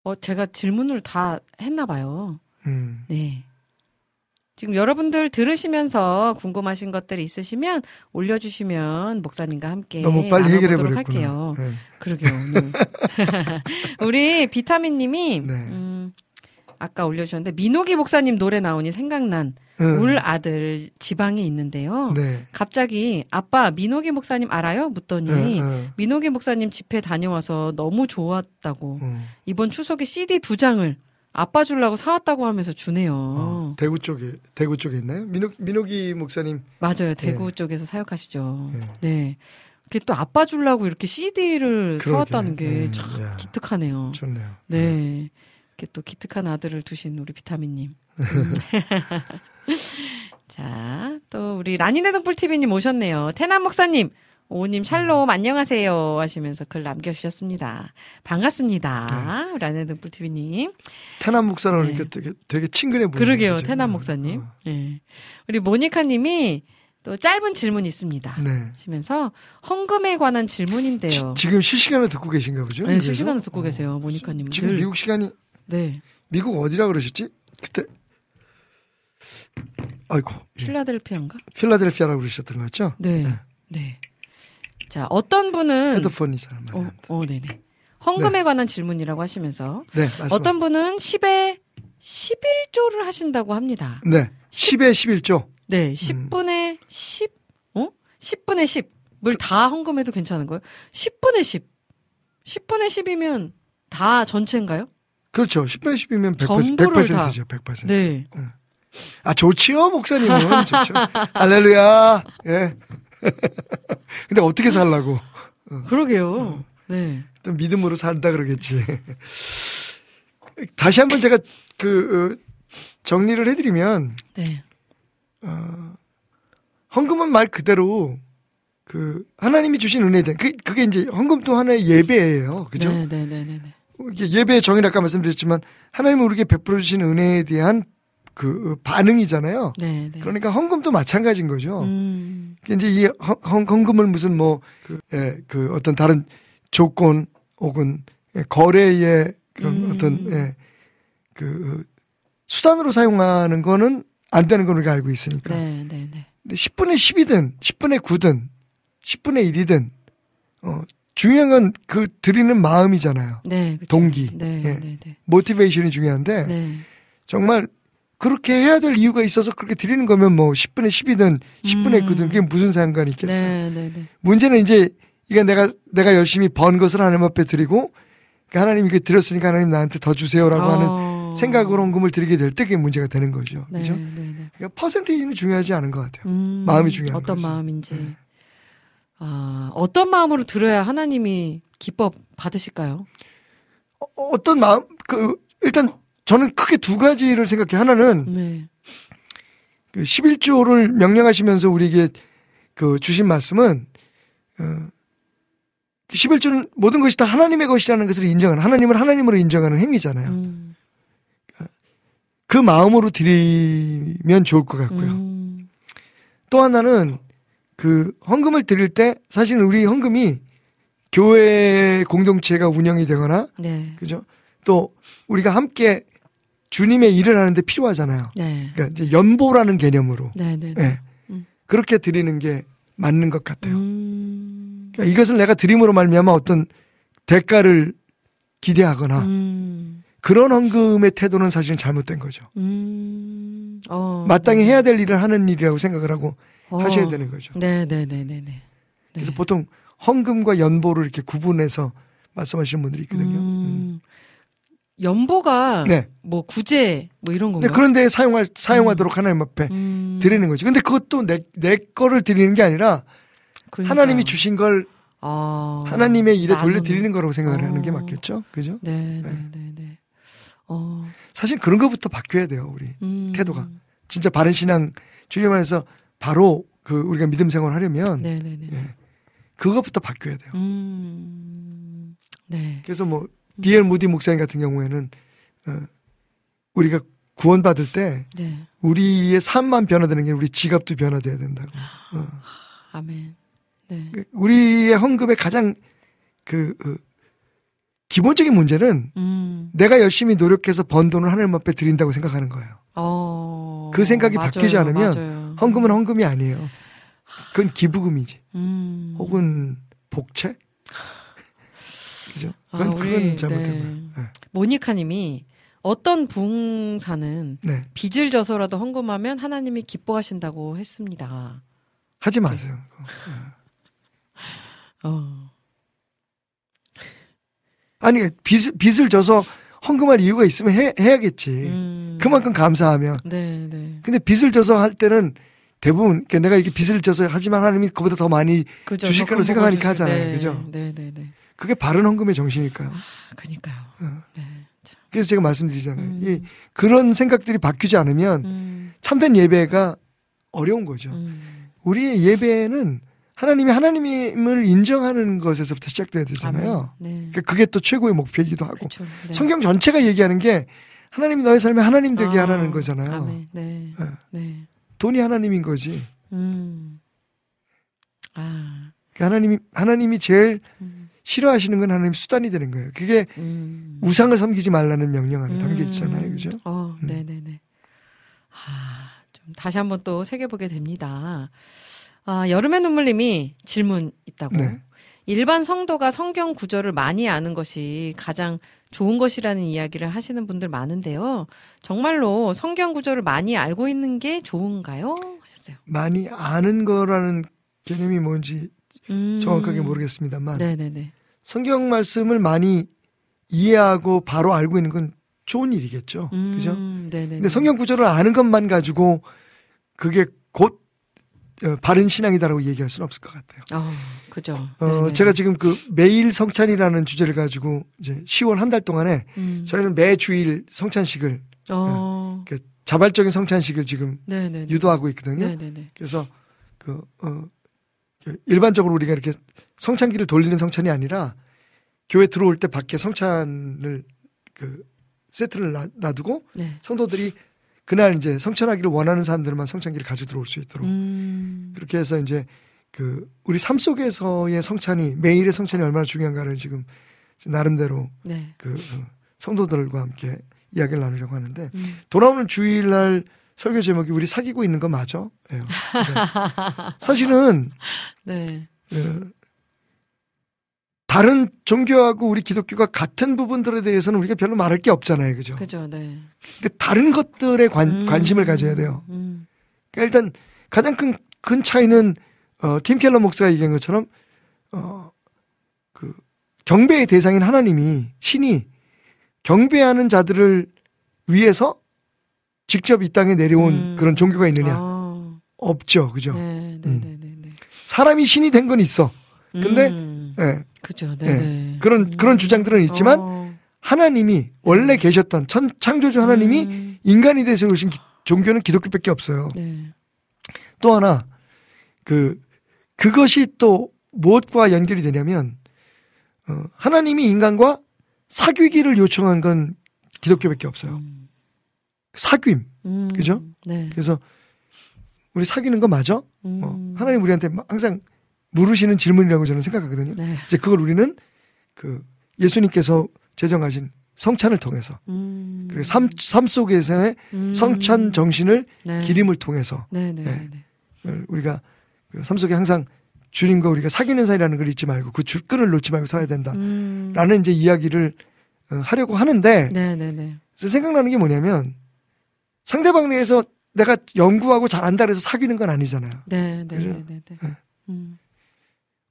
어, 제가 질문을 다 했나 봐요. 음. 네. 지금 여러분들 들으시면서 궁금하신 것들이 있으시면 올려주시면 목사님과 함께 너무 빨리 해결해. 할게요. 네. 그러게요. 네. 우리 비타민님이 네. 음, 아까 올려주셨는데 민호기 목사님 노래 나오니 생각난 음. 울 아들 지방에 있는데요. 네. 갑자기 아빠 민호기 목사님 알아요? 묻더니 네, 네. 민호기 목사님 집회 다녀와서 너무 좋았다고 음. 이번 추석에 CD 두 장을 아빠 주려고 사왔다고 하면서 주네요. 어, 대구 쪽에 대구 쪽에 있나요? 민호 민호기 목사님. 맞아요. 대구 쪽에서 사역하시죠. 네. 네. 그게 또 아빠 주려고 이렇게 CD를 그러게. 사왔다는 게 음, 참. 기특하네요. 좋네요. 네. 이렇게 또 기특한 아들을 두신 우리 비타민님. 음. 자, 또 우리 라니네등불 TV님 오셨네요. 태남 목사님, 오님 샬롬 안녕하세요 하시면서 글 남겨주셨습니다. 반갑습니다. 라니네등불 TV님. 태남 목사랑 네. 되게, 되게 친근해 보이는 그러게요, 거죠. 태남 목사님. 어. 예. 우리 모니카님이 또 짧은 질문 있습니다. 네. 하시면서 헌금에 관한 질문인데요. 지, 금 실시간으로 듣고 계신가 보죠? 네? 실시간으로 듣고 어. 계세요, 모니카님. 지금 늘. 미국 시간이 네, 미국 어디라 그러셨지? 그때 아이고 예. 필라델피아인가? 필라델피아라고 그러셨던 것 같죠? 네, 네. 네. 자, 어떤 분은 헤드폰이 잘 어. 어, 네네. 헌금에 관한 질문이라고 하시면서 네. 어떤 분은 10에 11조를 하신다고 합니다. 네, 10에 11조. 네, 음. 10분의 10, 어? 10분의 10을 다 헌금해도 괜찮은 거예요? 10분의 10. 10분의 10이면 다 전체인가요? 그렇죠. 10분의 10이면 100%, 전부를 100%죠. 100%. 네. 아, 좋지요, 목사님은. 좋죠. 할렐루야. 예. 근데 어떻게 살라고? 그러게요. 네. 또 믿음으로 산다 그러겠지. 다시 한번 제가 그, 어, 정리를 해드리면, 네. 헌금은 말 그대로 그 하나님이 주신 은혜에 대한 그 그게 이제 헌금도 하나의 예배예요. 그죠? 네, 네, 네, 네, 네. 이게 예배의 정의를 아까 말씀드렸지만 하나님이 우리에게 베풀어 주신 은혜에 대한 그 반응이잖아요. 네, 네. 그러니까 헌금도 마찬가지인 거죠. 음. 이제 이 헌, 헌- 헌금을 무슨 뭐, 그, 예, 그 어떤 다른 조건 혹은 예, 거래의 그런 음. 어떤, 예, 그 수단으로 사용하는 거는 안 되는 걸 우리가 알고 있으니까. 네, 네, 네. 근데 10분의 10이든 10분의 9든 10분의 1이든 어, 중요한 건 그 드리는 마음이잖아요. 네. 그쵸. 동기. 네, 예. 네, 네. 모티베이션이 중요한데 네. 정말 그렇게 해야 될 이유가 있어서 그렇게 드리는 거면 뭐 10분의 10이든 10분의 음. 9든 그게 무슨 상관이 있겠어요. 네, 네, 네. 문제는 이제 이게 내가 내가 열심히 번 것을 하나님 앞에 드리고 그러니까 하나님 이게 드렸으니까 하나님 나한테 더 주세요라고 하는 어. 생각으로 헌금을 드리게 될 때 그게 문제가 되는 거죠. 네, 그죠? 네, 네. 그러니까 퍼센테이지는 중요하지 않은 것 같아요. 음, 마음이 중요한 어떤 거죠. 네. 마음인지. 아, 어떤 마음으로 들어야 하나님이 기법 받으실까요? 어, 어떤 마음 그 일단 저는 크게 두 가지를 생각해 요 하나는 네. 그 11조를 명령하시면서 우리에게 그 주신 말씀은 어, 그 11조는 모든 것이 다 하나님의 것이라는 것을 인정하는 하나님을 하나님으로 인정하는 행위잖아요. 음. 그 마음으로 드리면 좋을 것 같고요. 음. 또 하나는 그 헌금을 드릴 때 사실 우리 헌금이 교회 공동체가 운영이 되거나 네. 그죠? 또 우리가 함께 주님의 일을 하는데 필요하잖아요. 네. 그러니까 이제 연보라는 개념으로 네, 네. 예. 음. 그렇게 드리는 게 맞는 것 같아요. 음. 그러니까 이것을 내가 드림으로 말미암아 어떤 대가를 기대하거나 음. 그런 헌금의 태도는 사실은 잘못된 거죠. 음. 어. 마땅히 해야 될 일을 하는 일이라고 생각을 하고 어. 하셔야 되는 거죠. 네, 네, 네, 네, 네. 그래서 네. 보통 헌금과 연보를 이렇게 구분해서 말씀하시는 분들이 있거든요. 음. 음. 연보가 네. 뭐 구제 뭐 이런 근데 건가? 그런 데 사용할 사용하도록 하나님 앞에 음. 드리는 거죠. 근데 그것도 내 내 거를 드리는 게 아니라 그러니까요. 하나님이 주신 걸 아. 하나님의 일에 나누는. 돌려 드리는 거라고 생각을 어. 하는 게 맞겠죠. 그죠? 네, 네, 네. 네, 네. 어. 사실 그런 것부터 바뀌어야 돼요, 우리. 음. 태도가. 진짜 바른 신앙 주님 안에서 바로 그 우리가 믿음 생활을 하려면 네, 네, 네. 예. 그것부터 바뀌어야 돼요. 음. 네. 그래서 뭐 디엘 무디 목사님 같은 경우에는 어, 우리가 구원받을 때 네. 우리의 삶만 변화되는 게 우리 지갑도 변화돼야 된다고. 어. 아멘. 네. 그 우리의 헌금의 가장 그 어, 기본적인 문제는 음. 내가 열심히 노력해서 번 돈을 하나님 앞에 드린다고 생각하는 거예요. 어. 그 생각이 맞아요, 바뀌지 않으면 맞아요. 헌금은 헌금이 아니에요. 그건 기부금이지. 음. 혹은 복채? 그죠? 그건, 아, 그건 잘못된 네. 거예요. 네. 모니카님이 어떤 부흥사는 네. 빚을 져서라도 헌금하면 하나님이 기뻐하신다고 했습니다. 하지 마세요. 그거. 어. 아니, 빚을, 빚을 져서 헌금할 이유가 있으면 해, 해야겠지. 음. 그만큼 감사하면. 네, 네. 근데 빚을 져서 할 때는 대부분, 그러니까 내가 이렇게 빚을 져서 하지만 하나님이 그보다 더 많이 그죠. 주실 더 거라고 큰 생각하니까 주시- 하잖아요. 네, 그죠? 네, 네, 네. 그게 바른 헌금의 정신일까요? 그니까요. 어. 네. 참. 그래서 제가 말씀드리잖아요. 음. 이, 그런 생각들이 바뀌지 않으면 음. 참된 예배가 어려운 거죠. 음. 우리의 예배는 하나님이 하나님을 인정하는 것에서부터 시작돼야 되잖아요. 네. 그러니까 그게 또 최고의 목표이기도 하고 그쵸. 네. 성경 전체가 얘기하는 게 하나님이 너의 삶에 하나님 되게 아, 하라는 거잖아요. 네. 예. 네. 돈이 하나님인 거지. 음. 아. 그러니까 하나님이 하나님이 제일 음. 싫어하시는 건 하나님 수단이 되는 거예요. 그게 음. 우상을 섬기지 말라는 명령 안에 담겨 음. 있잖아요. 그죠? 어, 음. 네네네. 아, 좀 다시 한번 또 새겨보게 됩니다. 아, 여름의 눈물님이 질문 있다고. 네. 일반 성도가 성경 구절을 많이 아는 것이 가장 좋은 것이라는 이야기를 하시는 분들 많은데요. 정말로 성경 구절을 많이 알고 있는 게 좋은가요? 하셨어요. 많이 아는 거라는 개념이 뭔지 음. 정확하게 모르겠습니다만 네네네. 성경 말씀을 많이 이해하고 바로 알고 있는 건 좋은 일이겠죠. 음, 그죠? 네네네. 근데 성경 구절을 아는 것만 가지고 그게 곧 어, 바른 신앙이다라고 얘기할 수는 없을 것 같아요. 어, 그죠. 어. 제가 지금 그 매일 성찬이라는 주제를 가지고 이제 10월 한 달 동안에 음. 저희는 매 주일 성찬식을 어, 그 자발적인 성찬식을 지금 네네네. 유도하고 있거든요. 네네네. 그래서 그 어, 그 일반적으로 우리가 이렇게 성찬기를 돌리는 성찬이 아니라 교회 들어올 때 밖에 성찬을 그 세트를 놔, 놔두고 네. 성도들이 그날 이제 성찬하기를 원하는 사람들만 성찬기를 가져 들어올 수 있도록 음. 그렇게 해서 이제 그 우리 삶 속에서의 성찬이 매일의 성찬이 얼마나 중요한가를 지금 나름대로 네. 그 어, 성도들과 함께 이야기를 나누려고 하는데 음. 돌아오는 주일날 설교 제목이 우리 사귀고 있는 거 맞아? 예요. 네. 사실은 네. 어, 다른 종교하고 우리 기독교가 같은 부분들에 대해서는 우리가 별로 말할 게 없잖아요, 그죠? 그죠. 네. 근데 다른 것들에 관, 음. 관심을 가져야 돼요. 음. 그러니까 일단 가장 큰, 큰 차이는 어, 팀 켈러 목사가 얘기한 것처럼 어, 그 경배의 대상인 하나님이 신이 경배하는 자들을 위해서 직접 이 땅에 내려온 음. 그런 종교가 있느냐? 아, 없죠, 그죠? 네, 네, 음. 네, 네, 네. 사람이 신이 된 건 있어. 근데 음. 예, 그죠. 네, 예. 네. 그런 그런 주장들은 있지만 어. 하나님이 원래 계셨던 천, 창조주 하나님이 음. 인간이 돼서 오신 기- 종교는 기독교밖에 없어요. 네. 또 하나 그 그것이 또 무엇과 연결이 되냐면 어, 하나님이 인간과 사귀기를 요청한 건 기독교밖에 없어요. 음. 사귐. 음. 그죠? 네. 그래서 우리 사귀는 거 맞아? 음. 어, 하나님 우리한테 항상 물으시는 질문이라고 저는 생각하거든요. 네. 이제 그걸 우리는 그 예수님께서 제정하신 성찬을 통해서 음. 그리고 삶, 삶 속에서의 음. 성찬 정신을 네. 기림을 통해서 네, 네, 네. 네. 우리가 그 삶 속에 항상 주님과 우리가 사귀는 사이라는 걸 잊지 말고 그 줄끈을 놓지 말고 살아야 된다라는 음. 이제 이야기를 어, 하려고 하는데 네, 네, 네. 그래서 생각나는 게 뭐냐면 상대방 내에서 내가 연구하고 잘한다 그래서 사귀는 건 아니잖아요. 네, 네, 그죠? 네, 네, 네. 네. 음.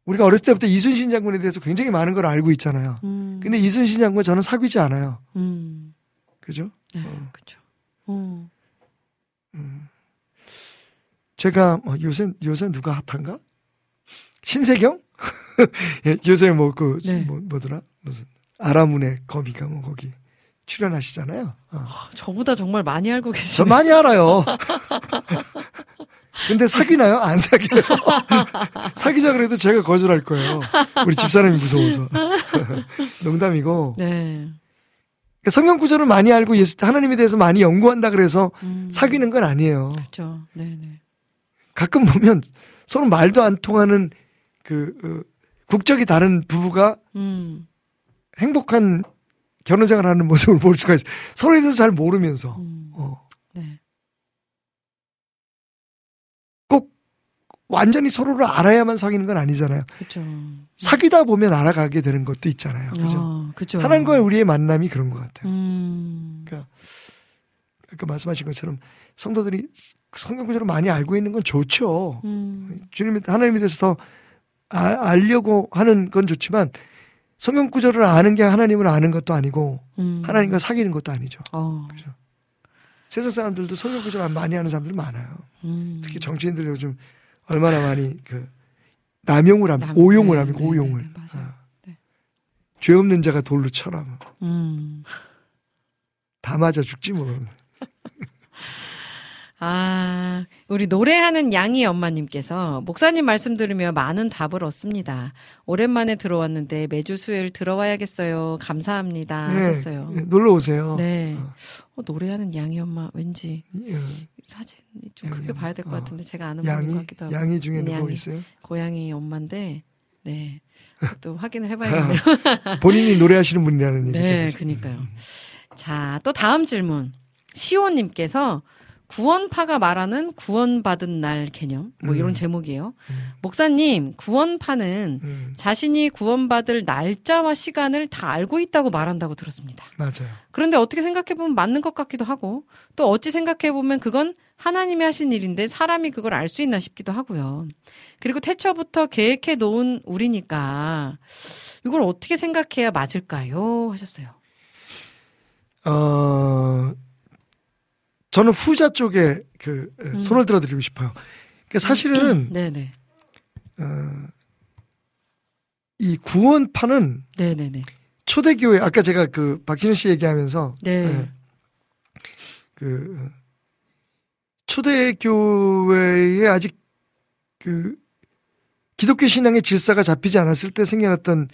우리가 어렸을 때부터 이순신 장군에 대해서 굉장히 많은 걸 알고 있잖아요. 음. 근데 이순신 장군 저는 사귀지 않아요. 음. 그죠? 네, 어. 그렇죠. 어. 제가 뭐 요새 요새 누가 핫한가? 신세경? 예, 요새 뭐그 네. 뭐, 뭐더라? 무슨 아라문의 거미가 뭐 거기 출연하시잖아요. 어. 저보다 정말 많이 알고 저 계시네요. 많이 알아요. 근데 사귀나요? 안 사귀어요. 사귀자 그래도 제가 거절할 거예요. 우리 집사람이 무서워서. 농담이고. 네. 그러니까 성경 구절을 많이 알고 예수, 하나님에 대해서 많이 연구한다 그래서 음. 사귀는 건 아니에요. 그렇죠. 네, 네. 가끔 보면 서로 말도 안 통하는 그 어, 국적이 다른 부부가 음. 행복한 결혼 생활하는 모습을 볼 수가 있어요. 서로에 대해서 잘 모르면서 음. 어, 네. 꼭 완전히 서로를 알아야만 사귀는 건 아니잖아요. 그렇죠. 사귀다 보면 알아가게 되는 것도 있잖아요. 그죠? 아, 그렇죠. 하나님과 우리의 만남이 그런 것 같아요. 음. 그러니까 아까 말씀하신 것처럼 성도들이 성경 구절을 많이 알고 있는 건 좋죠. 음. 주님 하나님에 대해서 더 아- 알려고 하는 건 좋지만 성경 구절을 아는 게 하나님을 아는 것도 아니고 음. 하나님과 사귀는 것도 아니죠. 어. 세상 사람들도 성경 구절 많이 아는 사람들 많아요. 음. 특히 정치인들 요즘 얼마나 많이 그 남용을 합니까? 남- 오용을 네, 합니까? 네, 오용을. 네, 네, 맞아요. 어. 네. 죄 없는 자가 돌로 쳐라. 뭐. 음. 다 맞아 죽지 뭐. 아, 우리 노래하는 양이 엄마님께서 목사님 말씀 들으며 많은 답을 얻습니다. 오랜만에 들어왔는데 매주 수요일 들어와야겠어요. 감사합니다. 예, 하셨어요. 예, 놀러 오세요. 네. 어. 어, 노래하는 양이 엄마 왠지 예, 사진이 좀 양이 크게 봐야 될것 엄마. 같은데 제가 아는 양이 같기도 하고. 양이 중에 누구 양이. 있어요? 고양이 엄마인데 네. 또 확인을 해봐야겠네요. 본인이 노래하시는 분이라는 얘기죠. 네, 그죠? 그니까요. 자, 또 다음 질문. 시호님께서 구원파가 말하는 구원받은 날 개념, 뭐 이런 음. 제목이에요. 음. 목사님, 구원파는 음, 자신이 구원받을 날짜와 시간을 다 알고 있다고 말한다고 들었습니다. 맞아요. 그런데 어떻게 생각해 보면 맞는 것 같기도 하고, 또 어찌 생각해 보면 그건 하나님이 하신 일인데 사람이 그걸 알 수 있나 싶기도 하고요. 그리고 태초부터 계획해 놓은 우리니까 이걸 어떻게 생각해야 맞을까요? 하셨어요. 어, 저는 후자 쪽에 그 에, 음. 손을 들어드리고 싶어요. 그러니까 사실은 네네. 어, 이 구원파는 네네네. 초대교회 아까 제가 그 박진우 씨 얘기하면서 네. 예, 그 초대교회에 아직 그 기독교 신앙의 질서가 잡히지 않았을 때 생겨났던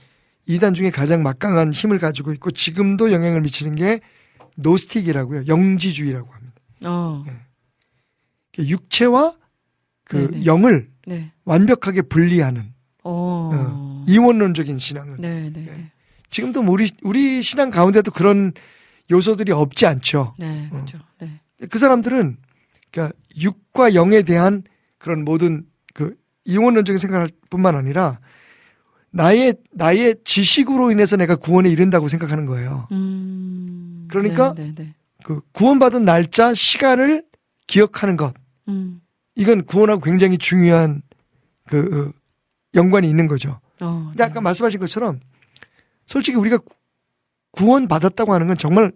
이단 중에 가장 막강한 힘을 가지고 있고 지금도 영향을 미치는 게 노스틱이라고요. 영지주의라고 합니다. 어. 그러니까 육체와 그 네네. 영을 네. 완벽하게 분리하는 어. 어, 이원론적인 신앙을 네네. 예. 네. 지금도 뭐 우리 우리 신앙 가운데도 그런 요소들이 없지 않죠. 네. 어. 그렇죠. 네. 그 사람들은 그러니까 육과 영에 대한 그런 모든 그 이원론적인 생각할 뿐만 아니라 나의 나의 지식으로 인해서 내가 구원에 이른다고 생각하는 거예요. 음. 그러니까 네, 네, 네. 그 구원받은 날짜, 시간을 기억하는 것 음. 이건 구원하고 굉장히 중요한 그 어, 연관이 있는 거죠. 어. 근데 아까 말씀하신 것처럼 솔직히 우리가 구- 구원 받았다고 하는 건 정말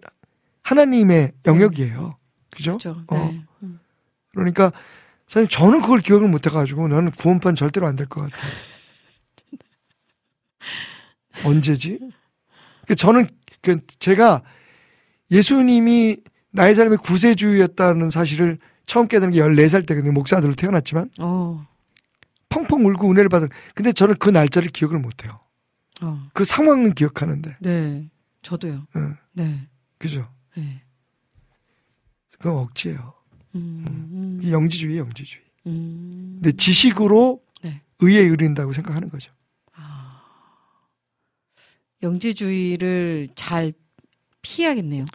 하나님의 영역이에요. 그죠? 그렇죠. 어. 네. 음. 그러니까 사실 저는 그걸 기억을 못 해가지고 나는 구원판 절대로 안 될 것 같아요. 언제지? 그 저는 그 제가 예수님이 나의 삶이 구세주의였다는 사실을 처음 깨닫는 게 14살 때거든요. 목사들로 태어났지만 어. 펑펑 울고 은혜를 받은. 근데 저는 그 날짜를 기억을 못 해요. 어. 그 상황은 기억하는데. 네. 저도요. 응, 네. 그죠? 네. 그건 억지예요. 음. 음. 영지주의, 영지주의. 음. 근데 지식으로 네. 의에 이른다고 생각하는 거죠. 영지주의를 잘 피해야겠네요.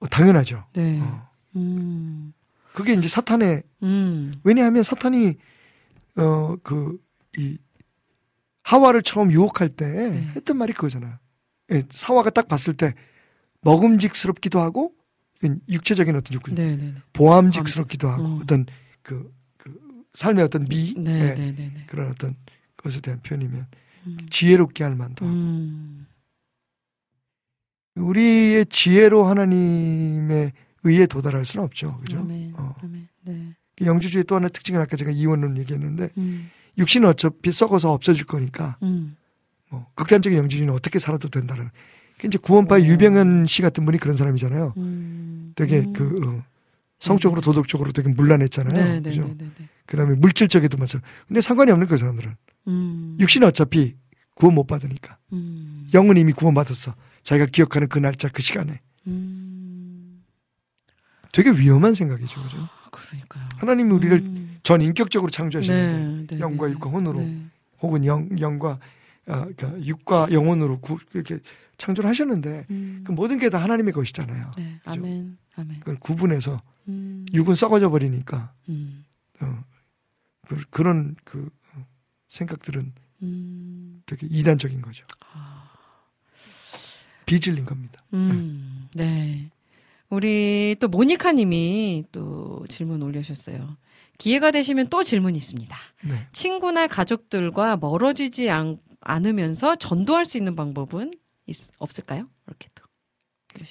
어, 당연하죠. 네. 어. 음. 그게 이제 사탄의 음. 왜냐하면 사탄이 어 그 이 하와를 처음 유혹할 때 네. 했던 말이 그거잖아요. 예, 사화가 딱 봤을 때 먹음직스럽기도 하고 육체적인 어떤 욕구, 네, 네, 네. 보암직스럽기도 하고 어. 어떤 그, 그 삶의 어떤 미 네, 예, 네. 그런 어떤 것에 대한 표현이면 음. 지혜롭게 할 만도 하고 음. 우리의 지혜로 하나님의 의에 도달할 수는 없죠. 그죠? 아멘. 어. 아멘. 네. 영주주의 또 하나의 특징은 아까 제가 이원론 얘기했는데 음. 육신은 어차피 썩어서 없어질 거니까 음. 뭐 극단적인 영주주의는 어떻게 살아도 된다는 그 이제 구원파의 유병현 씨 같은 분이 그런 사람이잖아요. 음. 되게 음. 그 어, 성적으로 도덕적으로 되게 문란했잖아요. 네, 네, 그죠? 네. 그다음에 물질적에도 마찬. 근데 상관이 없는 그 사람들은 음. 육신은 어차피 구원 못 받으니까 음. 영은 이미 구원 받았어. 자기가 기억하는 그 날짜 그 시간에 음. 되게 위험한 생각이죠, 그죠? 그러니까요. 하나님이 우리를 음. 전 인격적으로 창조하시는데 네, 네, 영과 네. 육과 혼으로 네. 혹은 영 영과 아, 그러니까 육과 영혼으로 구, 이렇게 창조를 하셨는데 음. 그 모든 게 다 하나님의 것이잖아요. 네. 그죠? 아멘. 아멘. 그걸 구분해서 음. 육은 썩어져 버리니까 음. 어, 그, 그런 그 어, 생각들은 음. 되게 이단적인 거죠. 비질린 겁니다. 음. 네. 우리 또 모니카 님이 또 질문 올려주셨어요. 기회가 되시면 또 질문이 있습니다. 네. 친구나 가족들과 멀어지지 않, 않으면서 전도할 수 있는 방법은 있, 없을까요? 이렇게 또.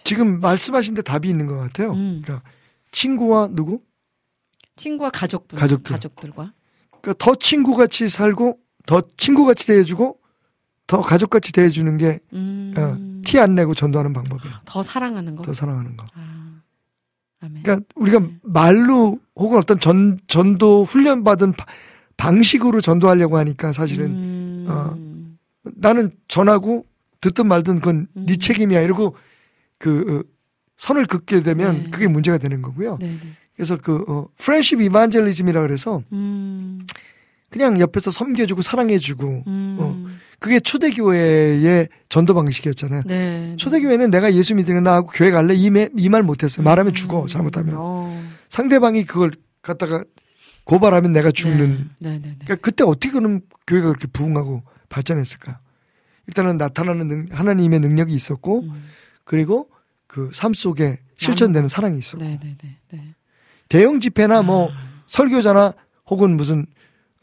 지금 말씀하신 데 답이 있는 것 같아요. 음. 그러니까 친구와 누구? 친구와 가족분, 가족들. 가족들과. 그러니까 더 친구같이 살고 더 친구같이 대해주고 더 가족같이 대해주는 게 음. 티 안 내고 전도하는 방법이에요. 더 사랑하는 거. 더 사랑하는 거. 아. 그러니까 우리가 네. 말로 혹은 어떤 전 전도 훈련 받은 방식으로 전도하려고 하니까 사실은 음. 어, 나는 전하고 듣든 말든 그건 음. 네 책임이야 이러고 그 어, 선을 긋게 되면 네. 그게 문제가 되는 거고요. 네, 네. 그래서 그 어, 프렌십 이반젤리즘이라 그래서 음. 그냥 옆에서 섬겨주고 사랑해주고 음. 어, 그게 초대교회의 전도 방식이었잖아요. 네. 초대교회는 내가 예수 믿으면 나하고 교회 갈래 이 말 못했어요. 말하면 죽어 잘못하면 어. 상대방이 그걸 갖다가 고발하면 내가 죽는. 네, 네, 네. 그러니까 그때 어떻게 그럼 교회가 그렇게 부흥하고 발전했을까? 일단은 나타나는 능- 하나님의 능력이 있었고 음. 그리고 그 삶 속에 실천되는 사랑이 있었고 네, 네, 네, 네. 대형 집회나 뭐 설교자나 혹은 무슨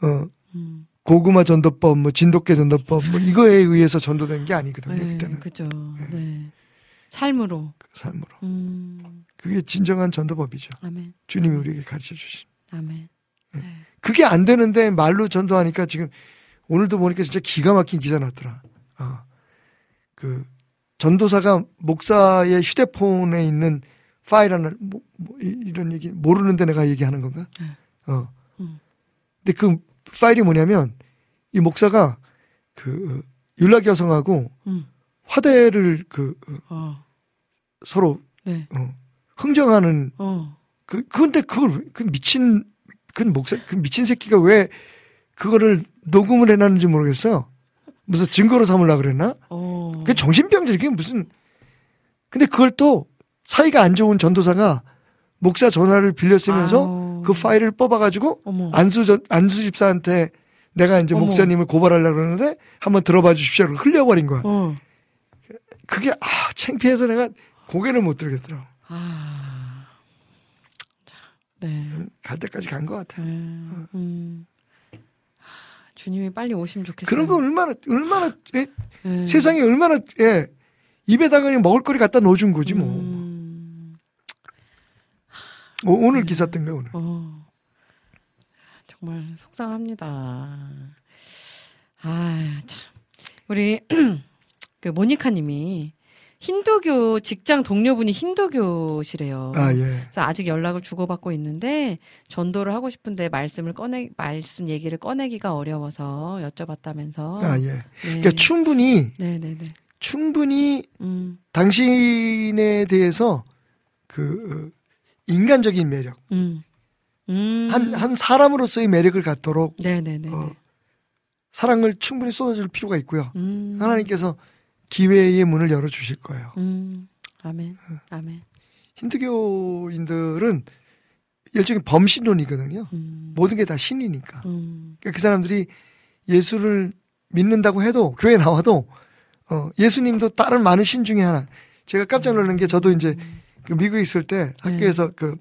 어 음. 고구마 전도법, 뭐 진돗개 전도법, 뭐 이거에 의해서 전도된 게 아니거든요. 네, 그때는 그죠. 네. 삶으로. 그 삶으로. 음. 그게 진정한 전도법이죠. 아멘. 주님이 우리에게 가르쳐 주신. 아멘. 그게 안 되는데 말로 전도하니까 지금 오늘도 보니까 진짜 기가 막힌 기사 났더라. 어. 그 전도사가 목사의 휴대폰에 있는 파일 하나 뭐, 뭐 이- 이런 얘기 모르는데 내가 얘기하는 건가? 네. 어. 음. 근데 그 파일이 뭐냐면 이 목사가 그 어, 율락 여성하고 음. 화대를 그 어, 어. 서로 네. 어, 흥정하는 어. 그 그런데 그걸 왜- 그 미친 그 목사 그 미친 새끼가 왜 그거를 녹음을 해놨는지 모르겠어요. 무슨 증거로 삼으려 그랬나? 어. 그게 정신병자 이게 무슨 근데 그걸 또 사이가 안 좋은 전도사가 목사 전화를 빌려 쓰면서 아우. 그 파일을 뽑아가지고 어머. 안수 전 안수 집사한테 내가 이제 어머. 목사님을 고발하려고 그러는데 한번 들어봐 주십시오. 흘려버린 거야. 어. 그게 아 창피해서 내가 고개를 못 들겠더라고. 아. 자, 네. 갈 때까지 간 것 같아. 네. 음. 하, 주님이 빨리 오시면 좋겠어요. 그런 거 얼마나 얼마나 예, 네. 세상에 얼마나 예 입에다가 그냥 먹을거리 갖다 넣어준 거지 뭐. 음. 오, 오늘 기사 뜬 거야 오늘. 어. 정말 속상합니다. 아, 참. 우리 그 모니카 님이 힌두교 직장 동료분이 힌두교시래요. 아, 예. 그래서 아직 연락을 주고받고 있는데 전도를 하고 싶은데 말씀을 꺼내 말씀 얘기를 꺼내기가 어려워서 여쭤봤다면서. 아, 예. 네. 그러니까 충분히, 네, 네, 네. 충분히 음. 당신에 대해서 그, 어, 인간적인 매력, 음. 음. 한, 한 사람으로서의 매력을 갖도록 네, 네, 네. 어, 사랑을 충분히 쏟아줄 필요가 있고요. 음. 하나님께서 기회의 문을 열어주실 거예요. 음. 아멘. 어. 아멘. 힌두교인들은 일종의 범신론이거든요. 음. 모든 게 다 신이니까. 음. 그러니까 그 사람들이 예수를 믿는다고 해도 교회 나와도 어, 예수님도 다른 많은 신 중에 하나. 제가 깜짝 놀란 게 저도 이제 그 미국에 있을 때 학교에서 그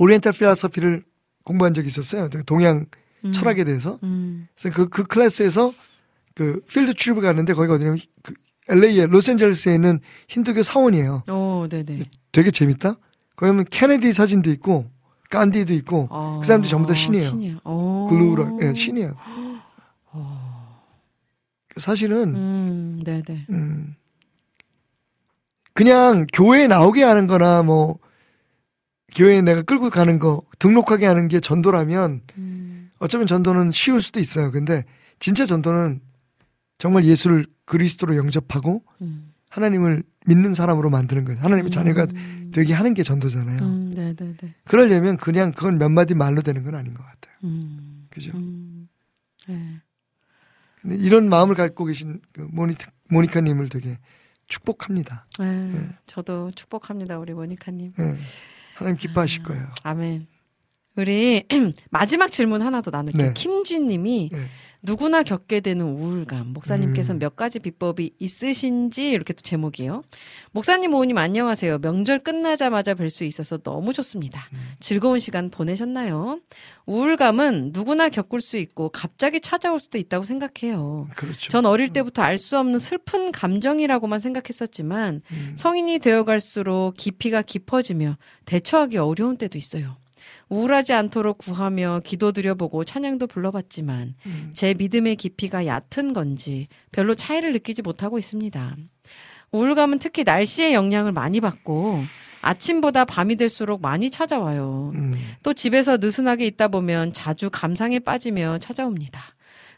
oriental philosophy를 공부한 적이 있었어요. 그 동양 음. 철학에 대해서. 음. 그래서 그, 그 클래스에서 그 field trip을 갔는데 거기가 어디냐면 그 LA에 로스앤젤레스에 있는 힌두교 사원이에요. 어, 네, 네. 되게 재밌다. 거기 보면 케네디 사진도 있고 간디도 있고 그 사람들이 전부 다 신이에요. 신이야. 어. 구루라 예, 신이에요. 사실은 음, 네, 네. 음, 그냥 교회에 나오게 하는 거나 뭐 교회에 내가 끌고 가는 거 등록하게 하는 게 전도라면 음. 어쩌면 전도는 쉬울 수도 있어요. 근데 진짜 전도는 정말 예수를 그리스도로 영접하고 음. 하나님을 믿는 사람으로 만드는 거예요. 하나님의 자녀가 음. 되게 하는 게 전도잖아요. 음, 네, 네, 네. 그러려면 그냥 그건 몇 마디 말로 되는 건 아닌 것 같아요. 음. 그죠? 음. 네. 근데 이런 마음을 갖고 계신 그 모니, 모니카님을 되게 축복합니다. 네. 저도 축복합니다, 우리 모니카님. 예. 하나님 기뻐하실 거예요. 아멘. 우리 마지막 질문 하나 더 나눌게요. 네. 김준님이 예. 누구나 겪게 되는 우울감. 목사님께서 음. 몇 가지 비법이 있으신지 이렇게 또 제목이요. 목사님, 오님 안녕하세요. 명절 끝나자마자 뵐 수 있어서 너무 좋습니다. 음. 즐거운 시간 보내셨나요? 우울감은 누구나 겪을 수 있고 갑자기 찾아올 수도 있다고 생각해요. 그렇죠. 전 어릴 때부터 알 수 없는 슬픈 감정이라고만 생각했었지만 음. 성인이 되어갈수록 깊이가 깊어지며 대처하기 어려운 때도 있어요. 우울하지 않도록 구하며 기도드려보고 찬양도 불러봤지만 음. 제 믿음의 깊이가 얕은 건지 별로 차이를 느끼지 못하고 있습니다. 우울감은 특히 날씨의 영향을 많이 받고 아침보다 밤이 될수록 많이 찾아와요. 음. 또 집에서 느슨하게 있다 보면 자주 감상에 빠지며 찾아옵니다.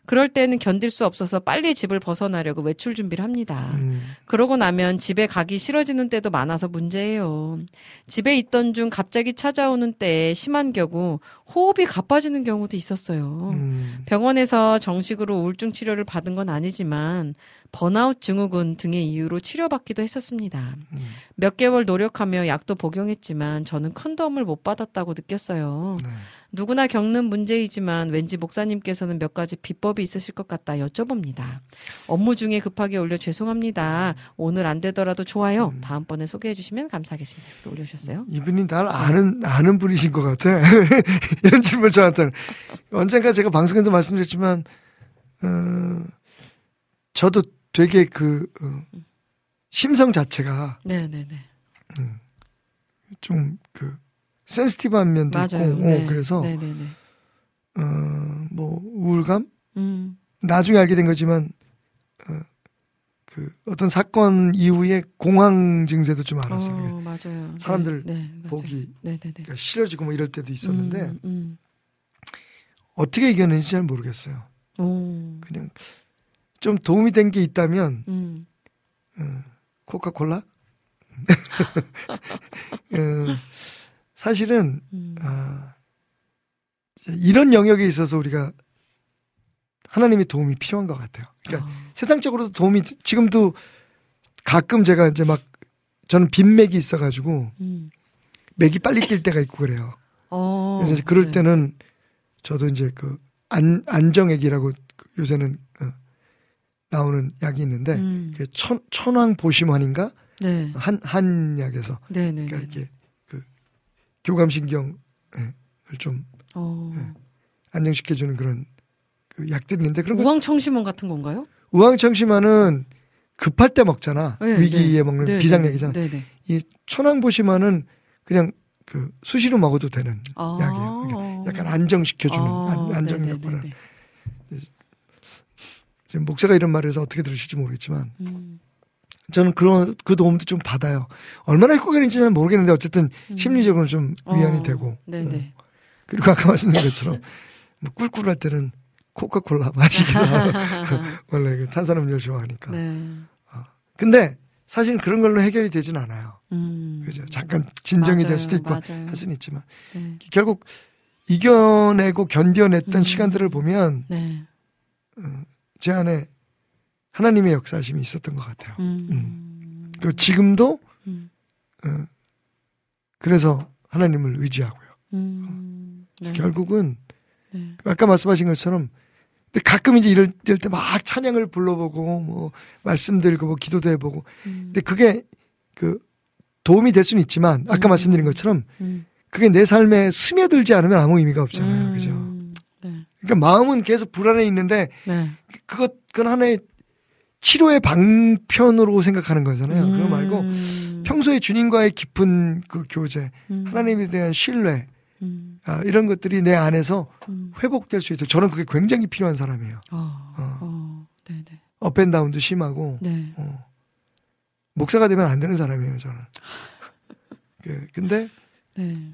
그럴 때는 견딜 수 없어서 빨리 집을 벗어나려고 외출 준비를 합니다. 음. 그러고 나면 집에 가기 싫어지는 때도 많아서 문제예요. 집에 있던 중 갑자기 찾아오는 때에 심한 경우 호흡이 가빠지는 경우도 있었어요. 음. 병원에서 정식으로 우울증 치료를 받은 건 아니지만 번아웃 증후군 등의 이유로 치료받기도 했었습니다. 음. 몇 개월 노력하며 약도 복용했지만 저는 큰 도움을 못 받았다고 느꼈어요. 네. 누구나 겪는 문제이지만 왠지 목사님께서는 몇 가지 비법이 있으실 것 같다 여쭤봅니다. 업무 중에 급하게 올려 죄송합니다. 오늘 안 되더라도 좋아요. 음. 다음번에 소개해 주시면 감사하겠습니다. 또 올려주셨어요. 이분이 날 아는 아는 분이신 것 같아. 이런 질문 저한테는 언젠가 제가 방송에서 말씀드렸지만 어, 저도 되게 그 어, 심성 자체가 네네네. 좀그 센스티브한 면도 맞아요. 있고 네. 어, 그래서 네네네. 어, 뭐 우울감 음. 나중에 알게 된 거지만 어, 그 어떤 사건 이후에 공황 증세도 좀 알았어요. 어, 맞아요. 사람들 네, 네. 보기. 그러니까 싫어지고 뭐 이럴 때도 있었는데 음, 음. 어떻게 이겨내는지 잘 모르겠어요. 오. 그냥 좀 도움이 된 게 있다면 음. 어, 코카콜라? 어, 사실은 음. 아, 이런 영역에 있어서 우리가 하나님의 도움이 필요한 것 같아요. 그러니까 어. 세상적으로도 도움이 지금도 가끔 제가 이제 막 저는 빈맥이 있어가지고 음. 맥이 빨리 뛸 때가 있고 그래요. 어. 그래서 그럴 네. 때는 저도 이제 그 안, 안정액이라고 그 요새는 어, 나오는 약이 있는데 음. 그게 천, 천황 보심환인가 네. 한 한 약에서 네네. 그러니까 이게 그 교감신경을 좀 어. 네. 안정시켜주는 그런 그 약들이 있는데 그런 거 우황청심원 같은 건가요? 우황청심환은 급할 때 먹잖아 네, 위기에 네. 먹는 네, 비상약이잖아. 네, 네. 이 천황보심환은 그냥 그 수시로 먹어도 되는 아. 약이에요. 그러니까 약간 안정시켜주는 아, 안, 안정. 역할을. 지금 목사가 이런 말을 해서 어떻게 들으실지 모르겠지만 음. 저는 그런 그 도움도 좀 받아요. 얼마나 효과적인지는 모르겠는데 어쨌든 심리적으로 좀 위안이 어, 되고. 네네. 어. 그리고 아까 말씀드린 것처럼 뭐 꿀꿀할 때는 코카콜라 마시기도 하고 원래 그 탄산음료를 좋아하니까. 네. 근데 사실 그런 걸로 해결이 되진 않아요. 음. 그죠? 잠깐 진정이 맞아요, 될 수도 있고 맞아요. 할 수는 있지만 네. 결국 이겨내고 견뎌냈던 음. 시간들을 보면 네. 제 안에 하나님의 역사심이 있었던 것 같아요. 음. 그리고 지금도 음. 어, 그래서 하나님을 의지하고요. 음. 네. 결국은 네. 아까 말씀하신 것처럼 근데 가끔 이제 이럴 때막 찬양을 불러보고 뭐 말씀드리고 뭐 기도도 해보고 음. 근데 그게 그 도움이 될 수는 있지만 아까 음. 말씀드린 것처럼 음. 그게 내 삶에 스며들지 않으면 아무 의미가 없잖아요. 그죠? 음. 네. 그러니까 마음은 계속 불안해 있는데 네. 그것 그건 하나의 치료의 방편으로 생각하는 거잖아요. 그거 말고 음. 평소에 주님과의 깊은 그 교제, 음. 하나님에 대한 신뢰, 음. 아, 이런 것들이 내 안에서 음. 회복될 수 있도록 저는 그게 굉장히 필요한 사람이에요. 어. 어. 어. 네네. up and down도 심하고 네. 어. 목사가 되면 안 되는 사람이에요. 저는. 그, 근데 네.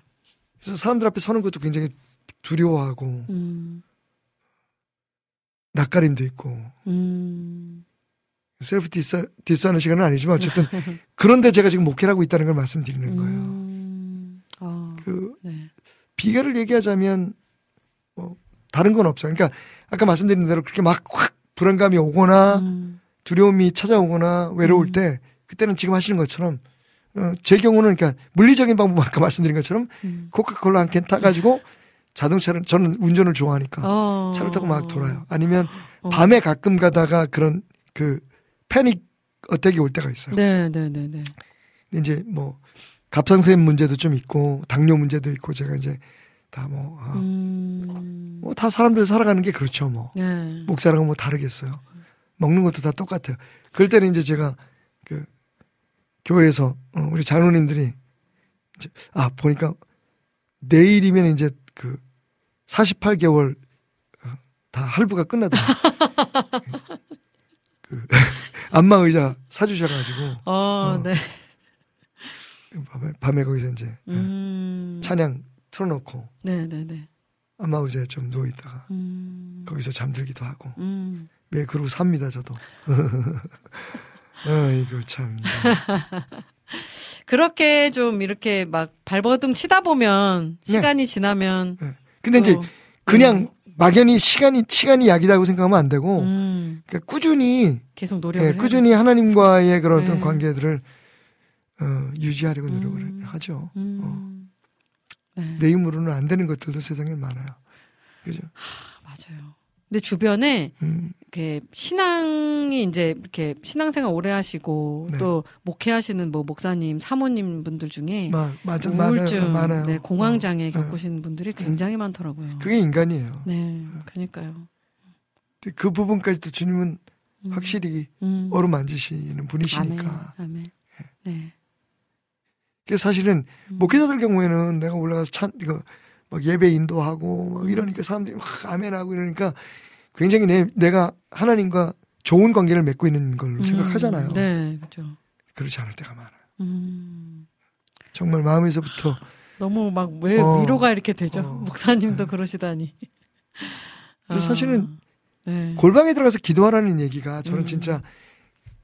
그래서 사람들 앞에 서는 것도 굉장히 두려워하고 음. 낯가림도 있고 음. self diss, diss하는 시간은 아니지만 어쨌든 그런데 제가 지금 목회를 하고 있다는 걸 말씀드리는 거예요. 음. 어. 그 네. 비결을 얘기하자면 뭐 다른 건 없어요. 그러니까 아까 말씀드린 대로 그렇게 막 확 불안감이 오거나 음. 두려움이 찾아오거나 외로울 음. 때 그때는 지금 하시는 것처럼 어, 제 경우는 그러니까 물리적인 방법 아까 말씀드린 것처럼 음. 코카콜라 한 캔 타가지고 자동차를 저는 운전을 좋아하니까 어. 차를 타고 막 돌아요. 아니면 어. 밤에 가끔 가다가 그런 그 패닉 어택이 올 때가 있어요. 네, 네, 네, 네. 근데 이제 뭐 갑상선 문제도 좀 있고 당뇨 문제도 있고 제가 이제 다뭐 아, 음. 뭐다 사람들 살아가는 게 그렇죠 뭐 네. 목사랑은 뭐 다르겠어요. 먹는 것도 다 똑같아요. 그럴 때는 이제 제가 그 교회에서 어, 우리 장로님들이 이제 아 보니까 내일이면 이제 그 48개월 어, 다 할부가 끝나더라. 그 안마 의자 사주셔가지고 어, 어. 네. 밤에, 밤에 거기서 이제 음. 찬양 틀어놓고 네, 네, 네. 안마 의자에 좀 누워 있다가 음. 거기서 잠들기도 하고 음. 매 그러고 삽니다 저도. 아 이거 참. 그렇게 좀 이렇게 막 발버둥 치다 보면 네. 시간이 지나면 근데 이제 또, 그냥 막연히 시간이 시간이 약이다고 생각하면 안 되고 음, 그러니까 꾸준히 계속 노력을 예, 꾸준히 하나님과의 그런 어떤 네. 관계들을 어, 유지하려고 노력을 음. 하죠. 음. 네. 내 힘으로는 안 되는 것들도 세상에 많아요. 그죠? 맞아요. 근데 주변에 음, 이렇게 신앙이 이제 이렇게 신앙생활 오래 하시고 네. 또 목회하시는 뭐 목사님, 사모님 분들 중에 마, 맞아, 우울증, 많아요. 네, 공황 장애 어, 겪으시는 분들이 굉장히 많더라고요. 그게 인간이에요. 네, 그러니까요. 그 부분까지도 주님은 음. 확실히 음. 어루만지시는 분이시니까. 아멘, 아멘. 네. 그게 사실은 음. 목회자들 경우에는 내가 올라가서 찬 이거 막 예배 인도하고 막 이러니까 사람들이 막 아멘하고 이러니까 굉장히 내 내가 하나님과 좋은 관계를 맺고 있는 걸로 음, 생각하잖아요. 네, 그렇죠. 그렇지 않을 때가 많아요. 음. 정말 마음에서부터 너무 막왜 어. 위로가 이렇게 되죠? 어. 목사님도 그러시다니. 그래서 사실은 네. 골방에 들어가서 기도하라는 얘기가 저는 음. 진짜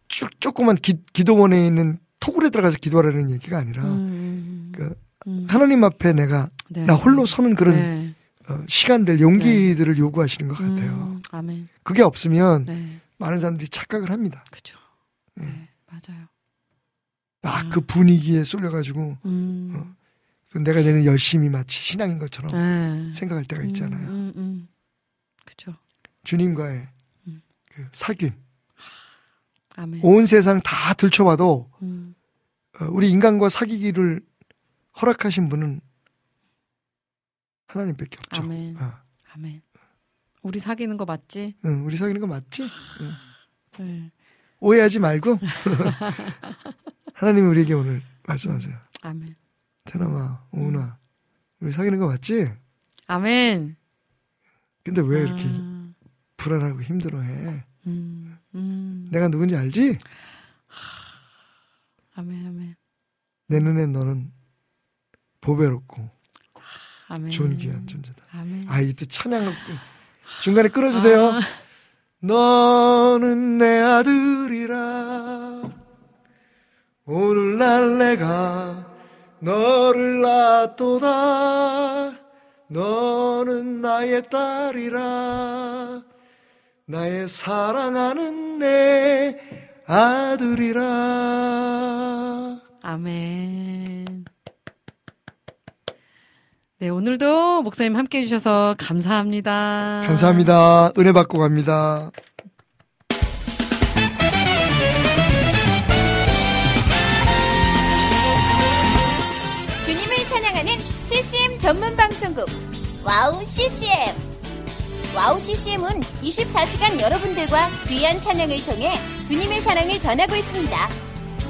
쭉 조그만 기, 기도원에 있는 토굴에 들어가서 기도하라는 얘기가 아니라 음, 그 음. 하나님 앞에 내가 네. 나 홀로 서는 그런 네. 어, 시간들 용기들을 요구하시는 것 같아요. 음, 아멘. 그게 없으면 네, 많은 사람들이 착각을 합니다. 그죠. 네, 맞아요. 막그 분위기에 쏠려가지고 음, 어, 내가 내는 열심히 마치 신앙인 것처럼 네. 생각할 때가 있잖아요. 음, 음, 음. 그죠. 주님과의 음. 그 사귐. 아멘. 온 세상 다 들춰봐도 음, 어, 우리 인간과 사귀기를 허락하신 분은 하나님밖에 없죠. 아멘. 어. 아멘. 우리 사귀는 거 맞지? 응, 우리 사귀는 거 맞지? 응. 네. 오해하지 말고 하나님이 우리에게 오늘 말씀하세요. 아멘. 태남아, 오은아, 우리 사귀는 거 맞지? 아멘. 근데 왜 이렇게 아, 불안하고 힘들어해? 음, 음. 내가 누군지 알지? 아멘, 아멘. 내 눈에 너는 보배롭고 아멘. 좋은 귀한 존재다. 아멘. 아, 이또 찬양 중간에 끌어주세요. 아. 너는 내 아들이라 오늘날 내가 너를 낳았도다 너는 나의 딸이라 나의 사랑하는 내 아들이라 아멘. 네, 오늘도 목사님 함께 해주셔서 감사합니다. 감사합니다 은혜 받고 갑니다 주님을 찬양하는 CCM 전문 방송국 와우 CCM 와우 CCM은 24시간 여러분들과 귀한 찬양을 통해 주님의 사랑을 전하고 있습니다.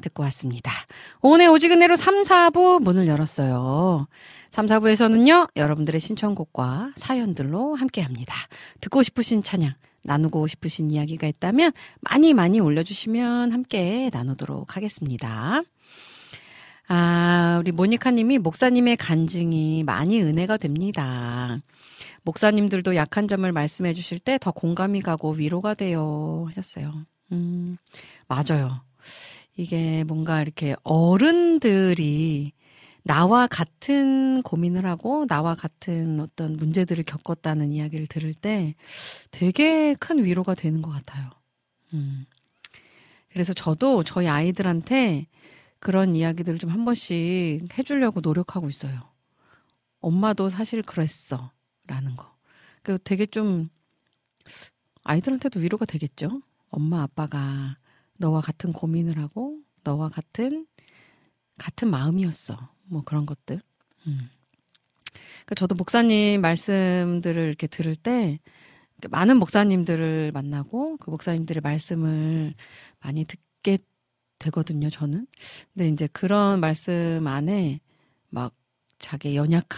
듣고 왔습니다. 오늘 오지근해로 3, 4부 문을 열었어요. 3, 4부에서는요, 여러분들의 신청곡과 사연들로 함께 합니다. 듣고 싶으신 찬양, 나누고 싶으신 이야기가 있다면 많이 많이 올려주시면 함께 나누도록 하겠습니다. 아, 우리 모니카 님이 목사님의 간증이 많이 은혜가 됩니다. 목사님들도 약한 점을 말씀해 주실 때 더 공감이 가고 위로가 돼요. 하셨어요. 음, 맞아요. 이게 뭔가 이렇게 어른들이 나와 같은 고민을 하고 나와 같은 어떤 문제들을 겪었다는 이야기를 들을 때 되게 큰 위로가 되는 것 같아요. 음. 그래서 저도 저희 아이들한테 그런 이야기들을 좀 한 번씩 해주려고 노력하고 있어요. 엄마도 사실 그랬어. 라는 거. 그 되게 좀 아이들한테도 위로가 되겠죠? 엄마, 아빠가 너와 같은 고민을 하고 너와 같은 같은 마음이었어. 뭐 그런 것들. 음. 그러니까 저도 목사님 말씀들을 이렇게 들을 때 많은 목사님들을 만나고 그 목사님들의 말씀을 많이 듣게 되거든요, 저는. 근데 이제 그런 말씀 안에 막 자기의 연약함,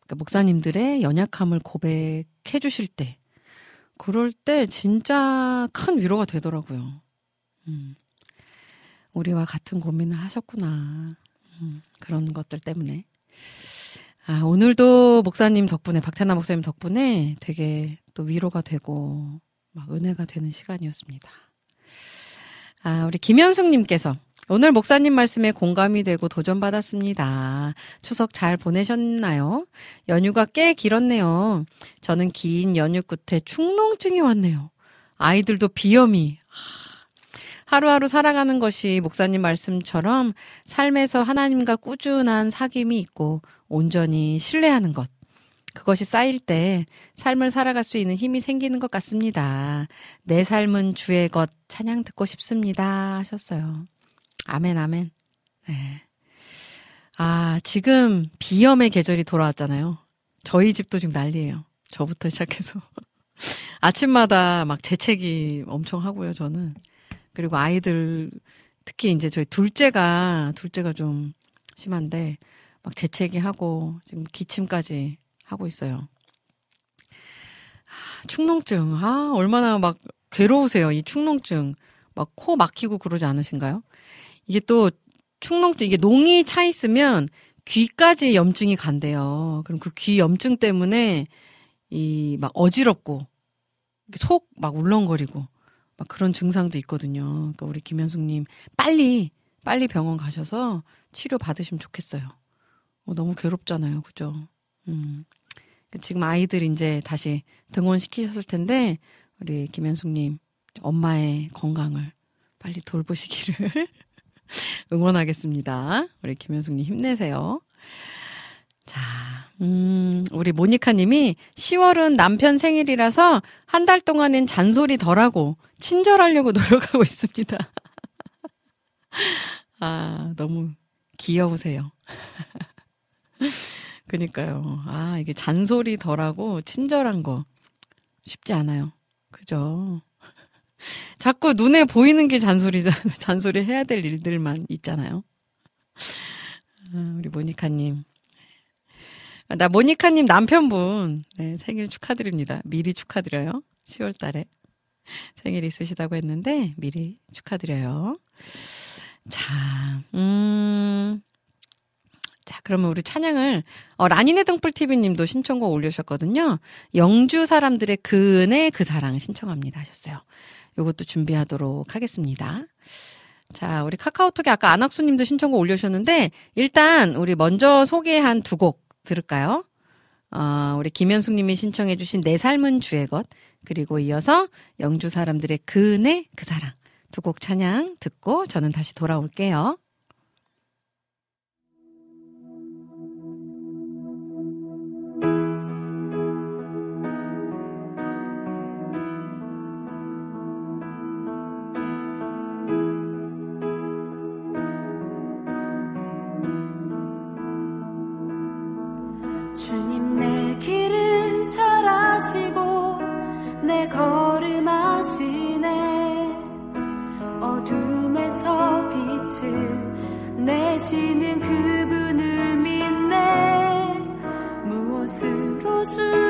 그러니까 목사님들의 연약함을 고백해 주실 때, 그럴 때 진짜 큰 위로가 되더라고요. 음. 우리와 같은 고민을 하셨구나. 음, 그런 것들 때문에. 아, 오늘도 목사님 덕분에, 박태나 목사님 덕분에 되게 또 위로가 되고, 막 은혜가 되는 시간이었습니다. 아, 우리 김현숙님께서 오늘 목사님 말씀에 공감이 되고 도전받았습니다. 추석 잘 보내셨나요? 연휴가 꽤 길었네요. 저는 긴 연휴 끝에 축농증이 왔네요. 아이들도 비염이. 하루하루 살아가는 것이 목사님 말씀처럼 삶에서 하나님과 꾸준한 사귐이 있고 온전히 신뢰하는 것. 그것이 쌓일 때 삶을 살아갈 수 있는 힘이 생기는 것 같습니다. 내 삶은 주의 것 찬양 듣고 싶습니다. 하셨어요. 아멘, 아멘. 네. 아, 지금 비염의 계절이 돌아왔잖아요. 저희 집도 지금 난리예요. 저부터 시작해서. 아침마다 막 재채기 엄청 하고요, 저는. 그리고 아이들, 특히 이제 저희 둘째가, 둘째가 좀 심한데, 막 재채기 하고, 지금 기침까지 하고 있어요. 아, 축농증. 아, 얼마나 막 괴로우세요, 이 축농증. 막 코 막히고 그러지 않으신가요? 이게 또 축농증, 이게 농이 차 있으면 귀까지 염증이 간대요. 그럼 그 귀 염증 때문에 이 막 어지럽고 속 막 울렁거리고 막 그런 증상도 있거든요. 그러니까 우리 김현숙님 빨리 빨리 병원 가셔서 치료 받으시면 좋겠어요. 어, 너무 괴롭잖아요, 그죠? 음. 지금 아이들 이제 다시 등원 시키셨을 텐데 우리 김현숙님 엄마의 건강을 빨리 돌보시기를 응원하겠습니다. 우리 김현숙님 힘내세요. 자, 음, 우리 모니카 님이 10월은 남편 생일이라서 한 달 동안은 잔소리 덜하고 친절하려고 노력하고 있습니다. 아, 너무 귀여우세요. 그니까요. 아, 이게 잔소리 덜하고 친절한 거 쉽지 않아요. 그죠? 자꾸 눈에 보이는 게 잔소리잖아요. 잔소리 해야 될 일들만 있잖아요. 아, 우리 모니카님. 나 모니카님 남편분 네, 생일 축하드립니다. 미리 축하드려요. 10월 달에 생일 있으시다고 했는데 미리 축하드려요. 자, 음. 자, 그러면 우리 찬양을 어 라니네 등불 TV 님도 신청곡 올려 주셨거든요. 영주 사람들의 그네 그 사랑 신청합니다 하셨어요. 요것도 준비하도록 하겠습니다. 자, 우리 카카오톡에 아까 안학수 님도 신청곡 올려 주셨는데 일단 우리 먼저 소개한 두 곡 들을까요? 어, 우리 김현숙님이 신청해주신 내 삶은 주의 것 그리고 이어서 영주 사람들의 그네 그 사랑 두 곡 찬양 듣고 저는 다시 돌아올게요. 之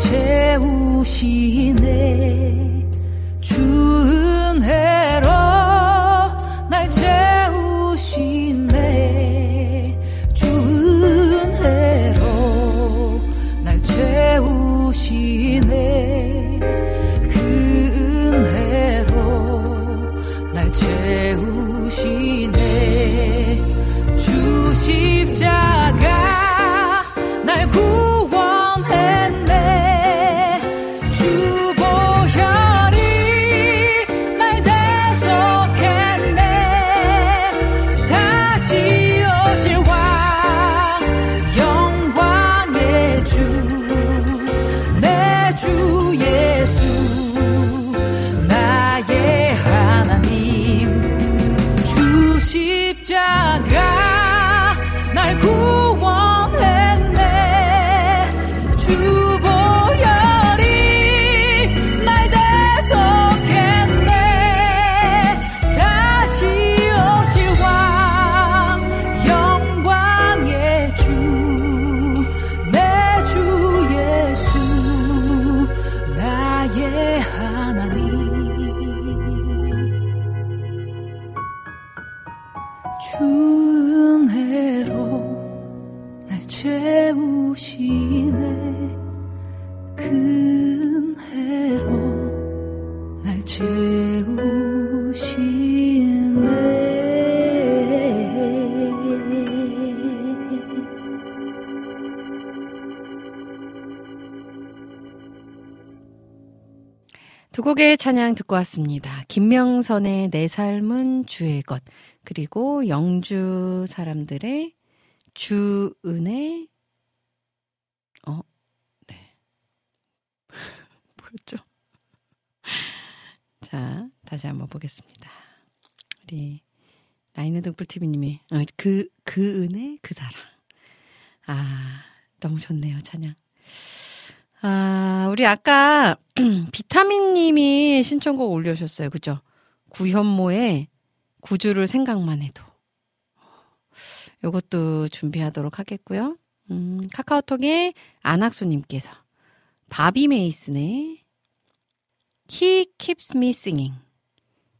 채우시네. 찬양 듣고 왔습니다. 김명선의 내 삶은 주의 것, 그리고 영주 사람들의 주은혜, 어, 네. 뭐였죠? 자, 다시 한번 보겠습니다. 우리 라인의 등불TV님이, 어, 그, 그 은혜, 그 사랑. 아, 너무 좋네요, 찬양. 아, 우리 아까 비타민 님이 신청곡 올려주셨어요. 그죠? 구현모의 구주를 생각만 해도. 요것도 준비하도록 하겠고요. 음, 카카오톡에 안학수님께서 바비 메이슨의 He keeps me singing.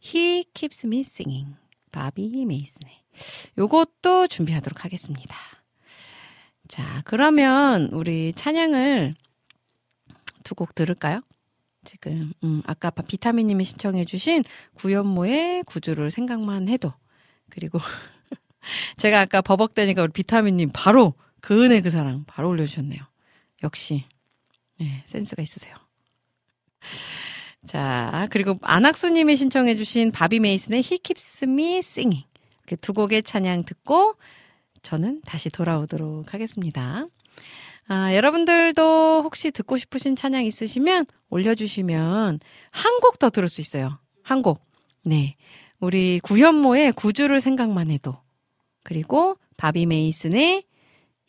He keeps me singing. 바비 메이슨의 요것도 준비하도록 하겠습니다. 자, 그러면 우리 찬양을 두 곡 들을까요? 지금 음, 아까 비타민님이 신청해주신 구연모의 구주를 생각만 해도 그리고 제가 아까 버벅대니까 우리 비타민님 바로 그 은혜 그 사랑 바로 올려주셨네요. 역시 네, 센스가 있으세요. 자 그리고 안학수님이 신청해주신 바비 메이슨의 He Keeps Me Singing 이렇게 두 곡의 찬양 듣고 저는 다시 돌아오도록 하겠습니다. 아, 여러분들도 혹시 듣고 싶으신 찬양 있으시면 올려주시면 한 곡 더 들을 수 있어요. 한 곡. 네. 우리 구현모의 구주를 생각만 해도. 그리고 바비 메이슨의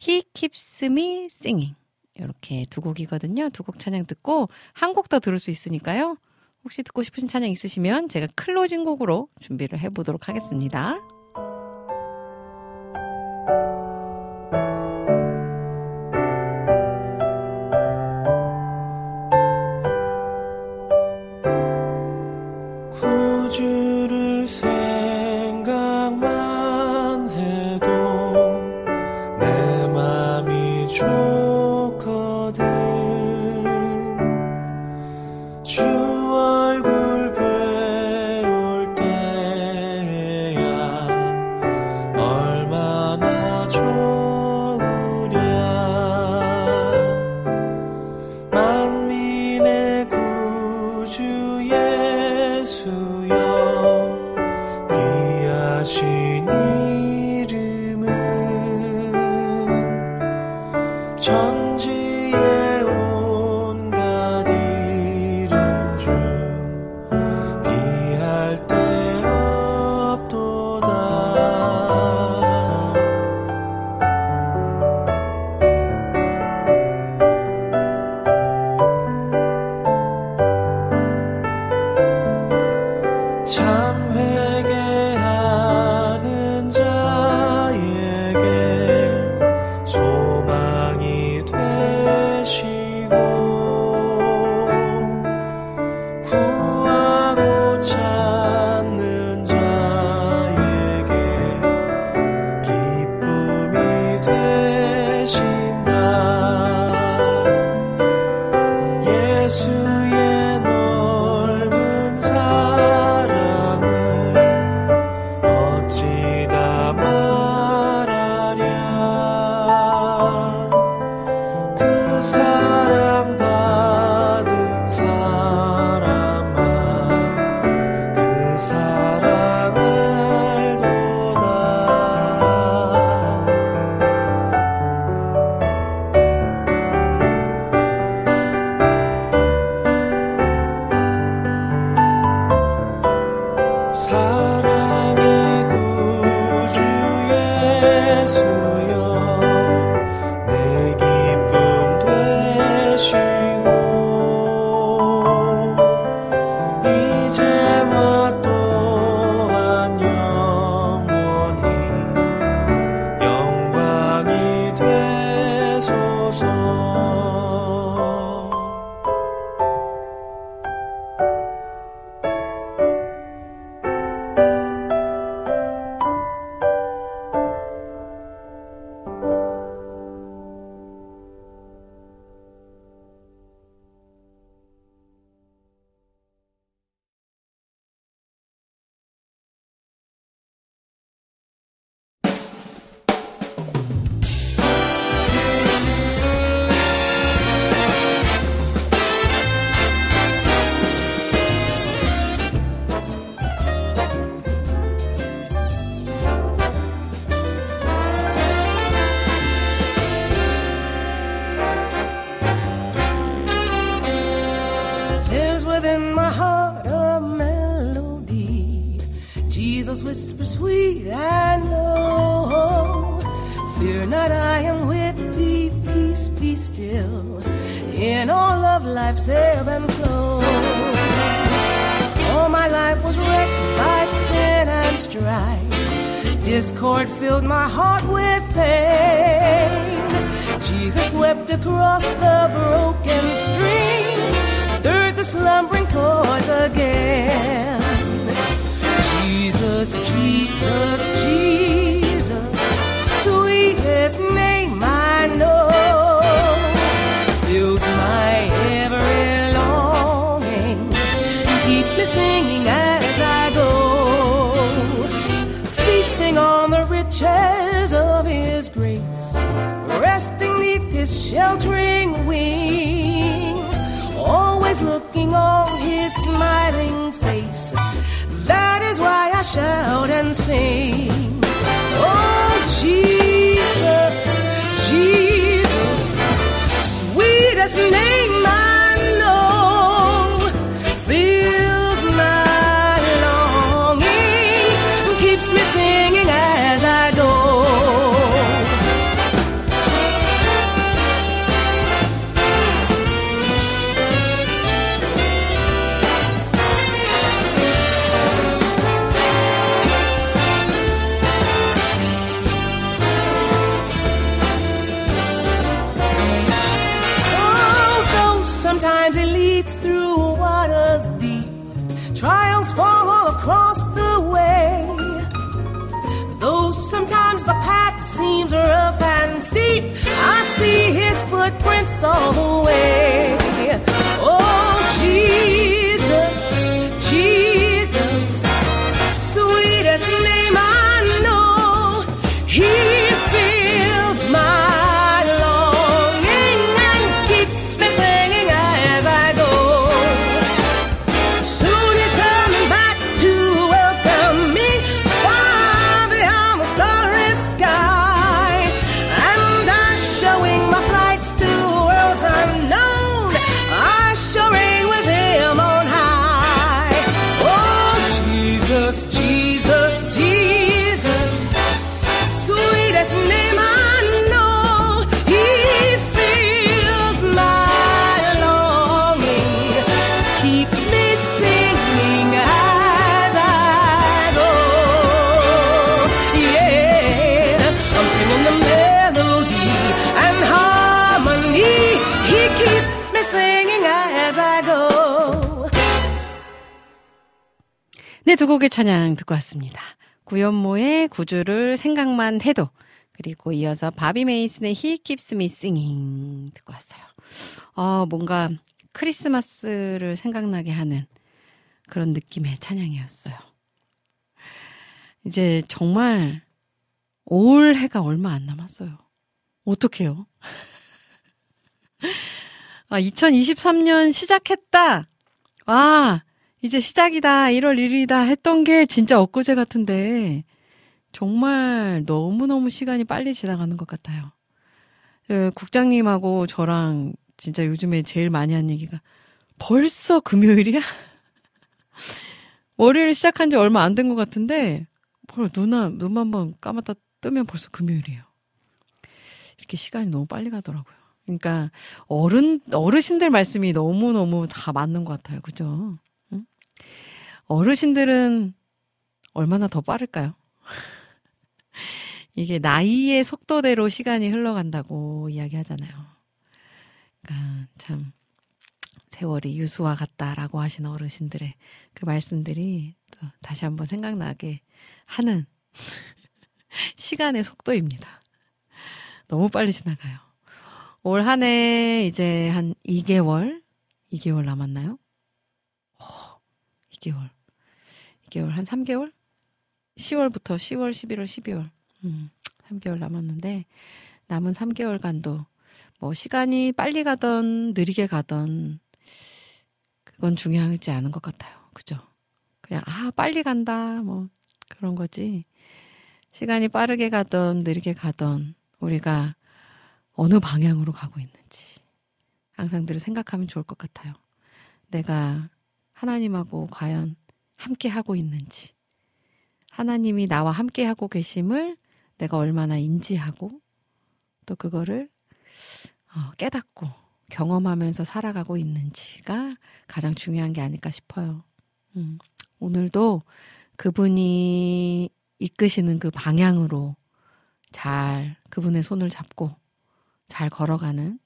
He Keeps Me Singing. 이렇게 두 곡이거든요. 두 곡 찬양 듣고 한 곡 더 들을 수 있으니까요. 혹시 듣고 싶으신 찬양 있으시면 제가 클로징 곡으로 준비를 해보도록 하겠습니다. Discord filled my heart with pain. Jesus wept across the broken strings, stirred the slumbering chords again. Jesus, Jesus, Jesus, sweetest name His sheltering wing, always looking on His smiling face. That is why I shout and sing. Oh, Jesus, Jesus, sweetest name 두 곡의 찬양 듣고 왔습니다. 구연모의 구주를 생각만 해도 그리고 이어서 바비 메이슨의 He Keeps Me Singing 듣고 왔어요. 어, 뭔가 크리스마스를 생각나게 하는 그런 느낌의 찬양이었어요. 이제 정말 올 해가 얼마 안 남았어요. 어떡해요? 아, 2023년 시작했다! 아, 이제 시작이다. 1월 1일이다. 했던 게 진짜 엊그제 같은데, 정말 너무너무 시간이 빨리 지나가는 것 같아요. 예, 국장님하고 저랑 진짜 요즘에 제일 많이 한 얘기가, 벌써 금요일이야? 월요일 시작한 지 얼마 안 된 것 같은데, 벌 눈아, 눈 한번 감았다 뜨면 벌써 금요일이에요. 이렇게 시간이 너무 빨리 가더라고요. 그러니까, 어른, 어르신들 말씀이 너무너무 다 맞는 것 같아요. 그죠? 응? 어르신들은 얼마나 더 빠를까요? 이게 나이의 속도대로 시간이 흘러간다고 이야기하잖아요. 그러니까 참 세월이 유수와 같다라고 하신 어르신들의 그 말씀들이 또 다시 한번 생각나게 하는 시간의 속도입니다. 너무 빨리 지나가요. 올 한 해 이제 한 2개월? 2개월 남았나요? 어, 2개월. 2개월, 한 3개월? 10월부터 10월, 11월, 12월. 음, 3개월 남았는데, 남은 3개월간도 뭐 시간이 빨리 가던 느리게 가던 그건 중요하지 않은 것 같아요. 그죠? 그냥, 아, 빨리 간다. 뭐, 그런 거지. 시간이 빠르게 가던 느리게 가던 우리가 어느 방향으로 가고 있는지 항상 늘 생각하면 좋을 것 같아요. 내가 하나님하고 과연 함께 하고 있는지 하나님이 나와 함께 하고 계심을 내가 얼마나 인지하고 또 그거를 어, 깨닫고 경험하면서 살아가고 있는지가 가장 중요한 게 아닐까 싶어요. 음, 오늘도 그분이 이끄시는 그 방향으로 잘 그분의 손을 잡고 잘 걸어가는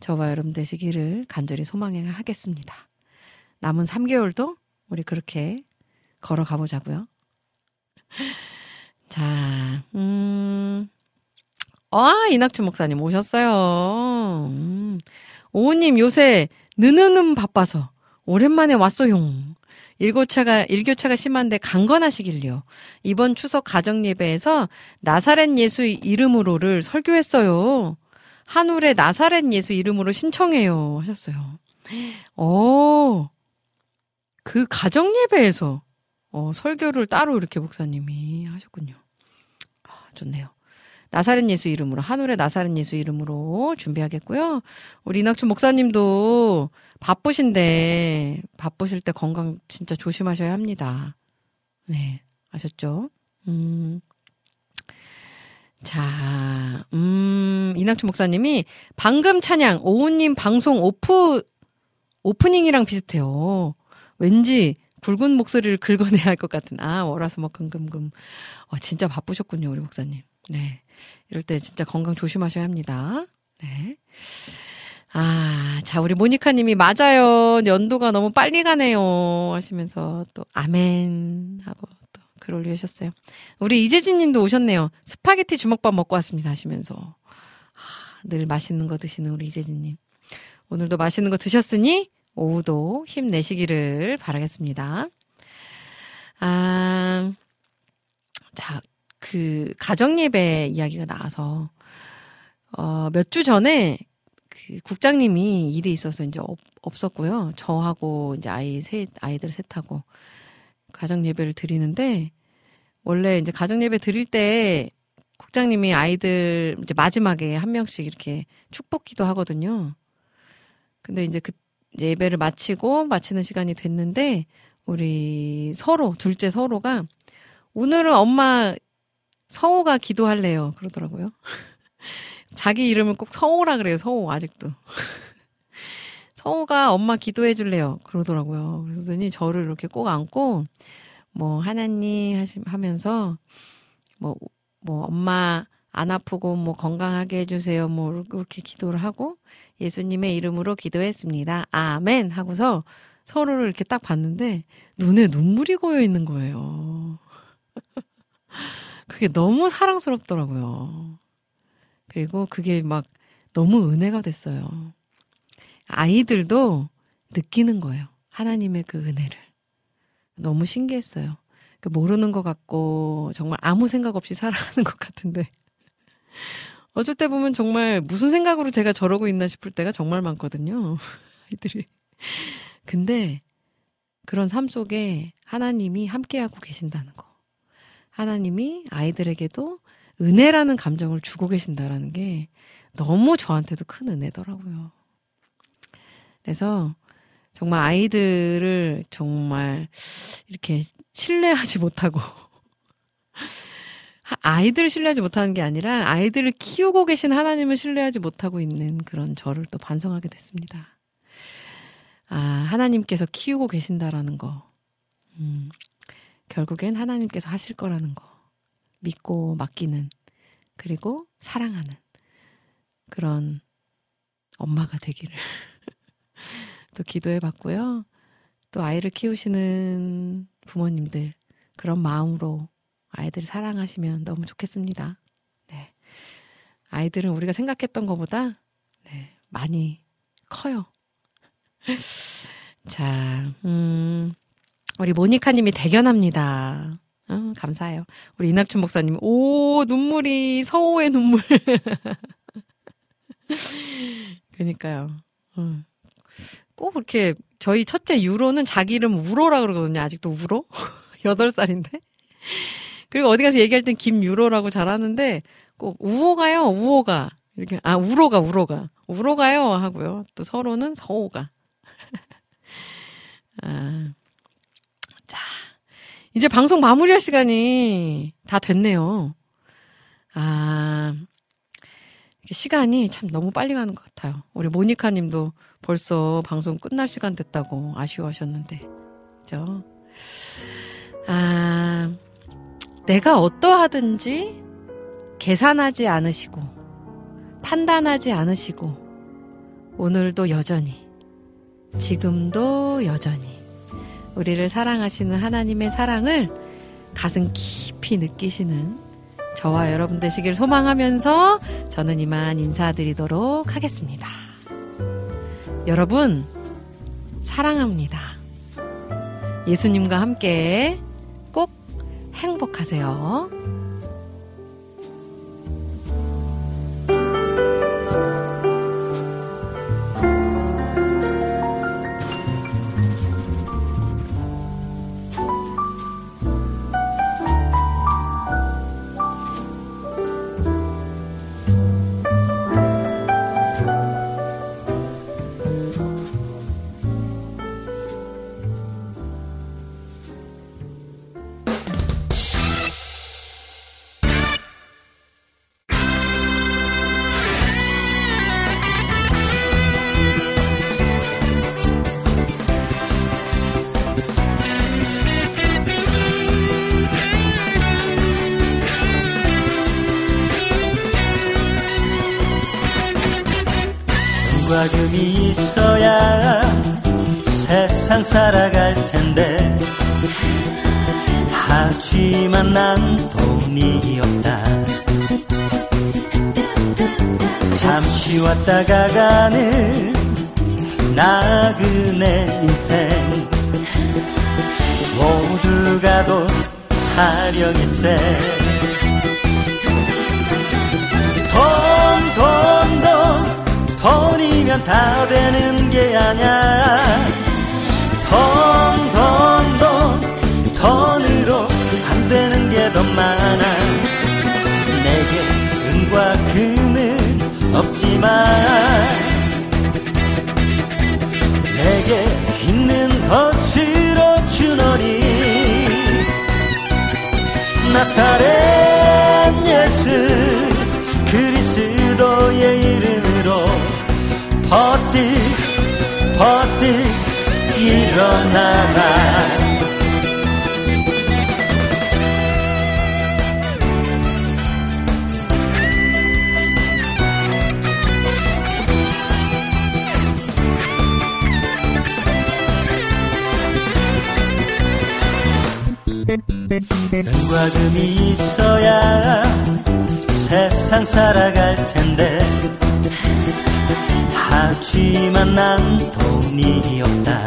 저와 여러분 되시기를 간절히 소망해 하겠습니다. 남은 3개월도 우리 그렇게 걸어가 보자고요. 자, 음, 아, 이낙춘 목사님 오셨어요. 음, 오우님 요새 느느는 바빠서 오랜만에 왔어용. 일교차가 일교차가 심한데 강건하시길요. 이번 추석 가정 예배에서 나사렛 예수 이름으로를 설교했어요. 한울의 나사렛 예수 이름으로 신청해요 하셨어요. 어, 그 가정 예배에서 어, 설교를 따로 이렇게 목사님이 하셨군요. 아, 좋네요. 나사렛 예수 이름으로 한울의 나사렛 예수 이름으로 준비하겠고요. 우리 이낙춘 목사님도 바쁘신데 바쁘실 때 건강 진짜 조심하셔야 합니다. 네, 아셨죠? 음. 자, 음, 이낙춘 목사님이 방금 찬양 오우님 방송 오프 오프닝이랑 비슷해요. 왠지 굵은 목소리를 긁어내야 할 것 같은 아 월화수목 금금금. 어, 진짜 바쁘셨군요 우리 목사님. 네. 이럴 때 진짜 건강 조심하셔야 합니다. 네. 아, 자, 우리 모니카 님이 맞아요. 연도가 너무 빨리 가네요. 하시면서 또 아멘 하고 또 글 올리셨어요. 우리 이재진 님도 오셨네요. 스파게티 주먹밥 먹고 왔습니다. 하시면서. 아, 늘 맛있는 거 드시는 우리 이재진 님. 오늘도 맛있는 거 드셨으니 오후도 힘내시기를 바라겠습니다. 아, 자, 그 가정 예배 이야기가 나와서 어, 몇 주 전에 그 국장님이 일이 있어서 이제 없, 없었고요. 저하고 이제 아이 셋 아이들 셋하고 가정 예배를 드리는데 원래 이제 가정 예배 드릴 때 국장님이 아이들 이제 마지막에 한 명씩 이렇게 축복 기도 하거든요. 근데 이제 그 이제 예배를 마치고 마치는 시간이 됐는데 우리 서로 둘째 서로가 오늘은 엄마 서호가 기도할래요. 그러더라고요. 자기 이름을 꼭 서호라 그래요. 서호 아직도. 서호가 엄마 기도해 줄래요. 그러더라고요. 그러더니 저를 이렇게 꼭 안고 뭐 하나님 하시 하면서 뭐뭐 엄마 안 아프고 뭐 건강하게 해주세요. 뭐 이렇게 기도를 하고 예수님의 이름으로 기도했습니다. 아멘 하고서 서로를 이렇게 딱 봤는데 눈에 눈물이 고여 있는 거예요. 그게 너무 사랑스럽더라고요. 그리고 그게 막 너무 은혜가 됐어요. 아이들도 느끼는 거예요. 하나님의 그 은혜를. 너무 신기했어요. 그 모르는 것 같고 정말 아무 생각 없이 살아가는 것 같은데 어쩔 때 보면 정말 무슨 생각으로 제가 저러고 있나 싶을 때가 정말 많거든요. 아이들이. 근데 그런 삶 속에 하나님이 함께하고 계신다는 거. 하나님이 아이들에게도 은혜라는 감정을 주고 계신다라는 게 너무 저한테도 큰 은혜더라고요. 그래서 정말 아이들을 정말 이렇게 신뢰하지 못하고 아이들을 신뢰하지 못하는 게 아니라 아이들을 키우고 계신 하나님을 신뢰하지 못하고 있는 그런 저를 또 반성하게 됐습니다. 아, 하나님께서 키우고 계신다라는 거. 음, 결국엔 하나님께서 하실 거라는 거. 믿고 맡기는, 그리고 사랑하는 그런 엄마가 되기를 또 기도해 봤고요. 또 아이를 키우시는 부모님들, 그런 마음으로 아이들을 사랑하시면 너무 좋겠습니다. 네. 아이들은 우리가 생각했던 것보다 네, 많이 커요. 자, 음, 우리 모니카님이 대견합니다. 어, 감사해요. 우리 이낙춘 목사님, 오, 눈물이, 서호의 눈물. 그니까요. 어. 꼭 그렇게, 저희 첫째 유로는 자기 이름 우로라 그러거든요. 아직도 우로? 8살인데. 그리고 어디 가서 얘기할 땐 김유로라고 잘하는데, 꼭 우호가요, 우호가. 이렇게, 아, 우로가, 우로가. 우로가요 하고요. 또 서로는 서호가. 아. 자, 이제 방송 마무리할 시간이 다 됐네요. 아, 시간이 참 너무 빨리 가는 것 같아요. 우리 모니카 님도 벌써 방송 끝날 시간 됐다고 아쉬워하셨는데. 그죠? 아, 내가 어떠하든지 계산하지 않으시고, 판단하지 않으시고, 오늘도 여전히, 지금도 여전히, 우리를 사랑하시는 하나님의 사랑을 가슴 깊이 느끼시는 저와 여러분 되시길 소망하면서 저는 이만 인사드리도록 하겠습니다. 여러분, 사랑합니다. 예수님과 함께 꼭 행복하세요. 금이 있어야 세상 살아갈 텐데. 하지만 난 돈이 없다. 잠시 왔다가 가는 나그네 인생. 모두가 돈 타령일세 돈이면 다 되는 게 아냐. 돈, 돈으로 안 되는 게 더 많아. 내게 은과 금은 없지만, 내게 있는 것으로 주노니, 나사렛 예수 그리스도의 이름으로 버뜩 버뜩 일어나라. 은과 금이 있어야 세상 살아갈 텐데 하지만 난 돈이 없다.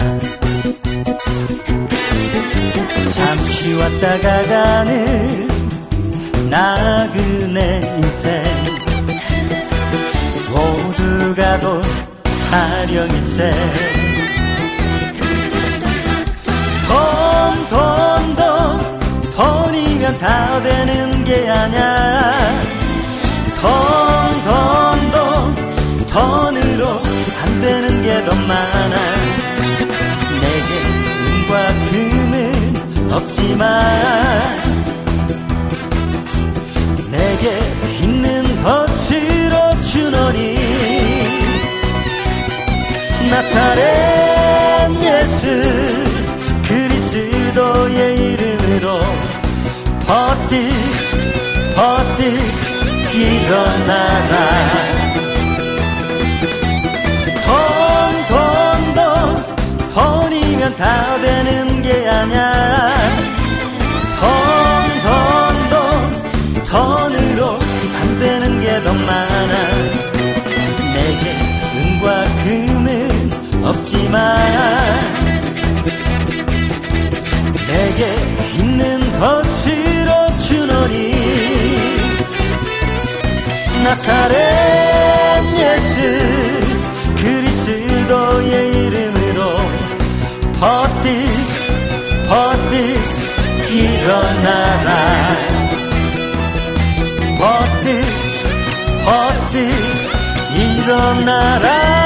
잠시 왔다 가 가는 나그네 인생. 모두가 돈 타령일세 돈, 돈, 돈, 돈이면 다 되는 게 아냐. 돈, 돈, 돈, 돈으로 안 되는 게 더 많아. 내게 은과 금은 없지만, 내게 있는 것으로 주노니, 나사렛 예수 그리스도의 이름으로 버뜩 버뜩 일어나라 돈이면 다 되는 게 아냐 돈, 돈, 돈, 돈으로 안 되는 게 더 많아. 내게 은과 금은 없지만 내게 있는 것으로 주노니. 나사렛 버뜩 일어나라. 버뜩 버뜩 일어나라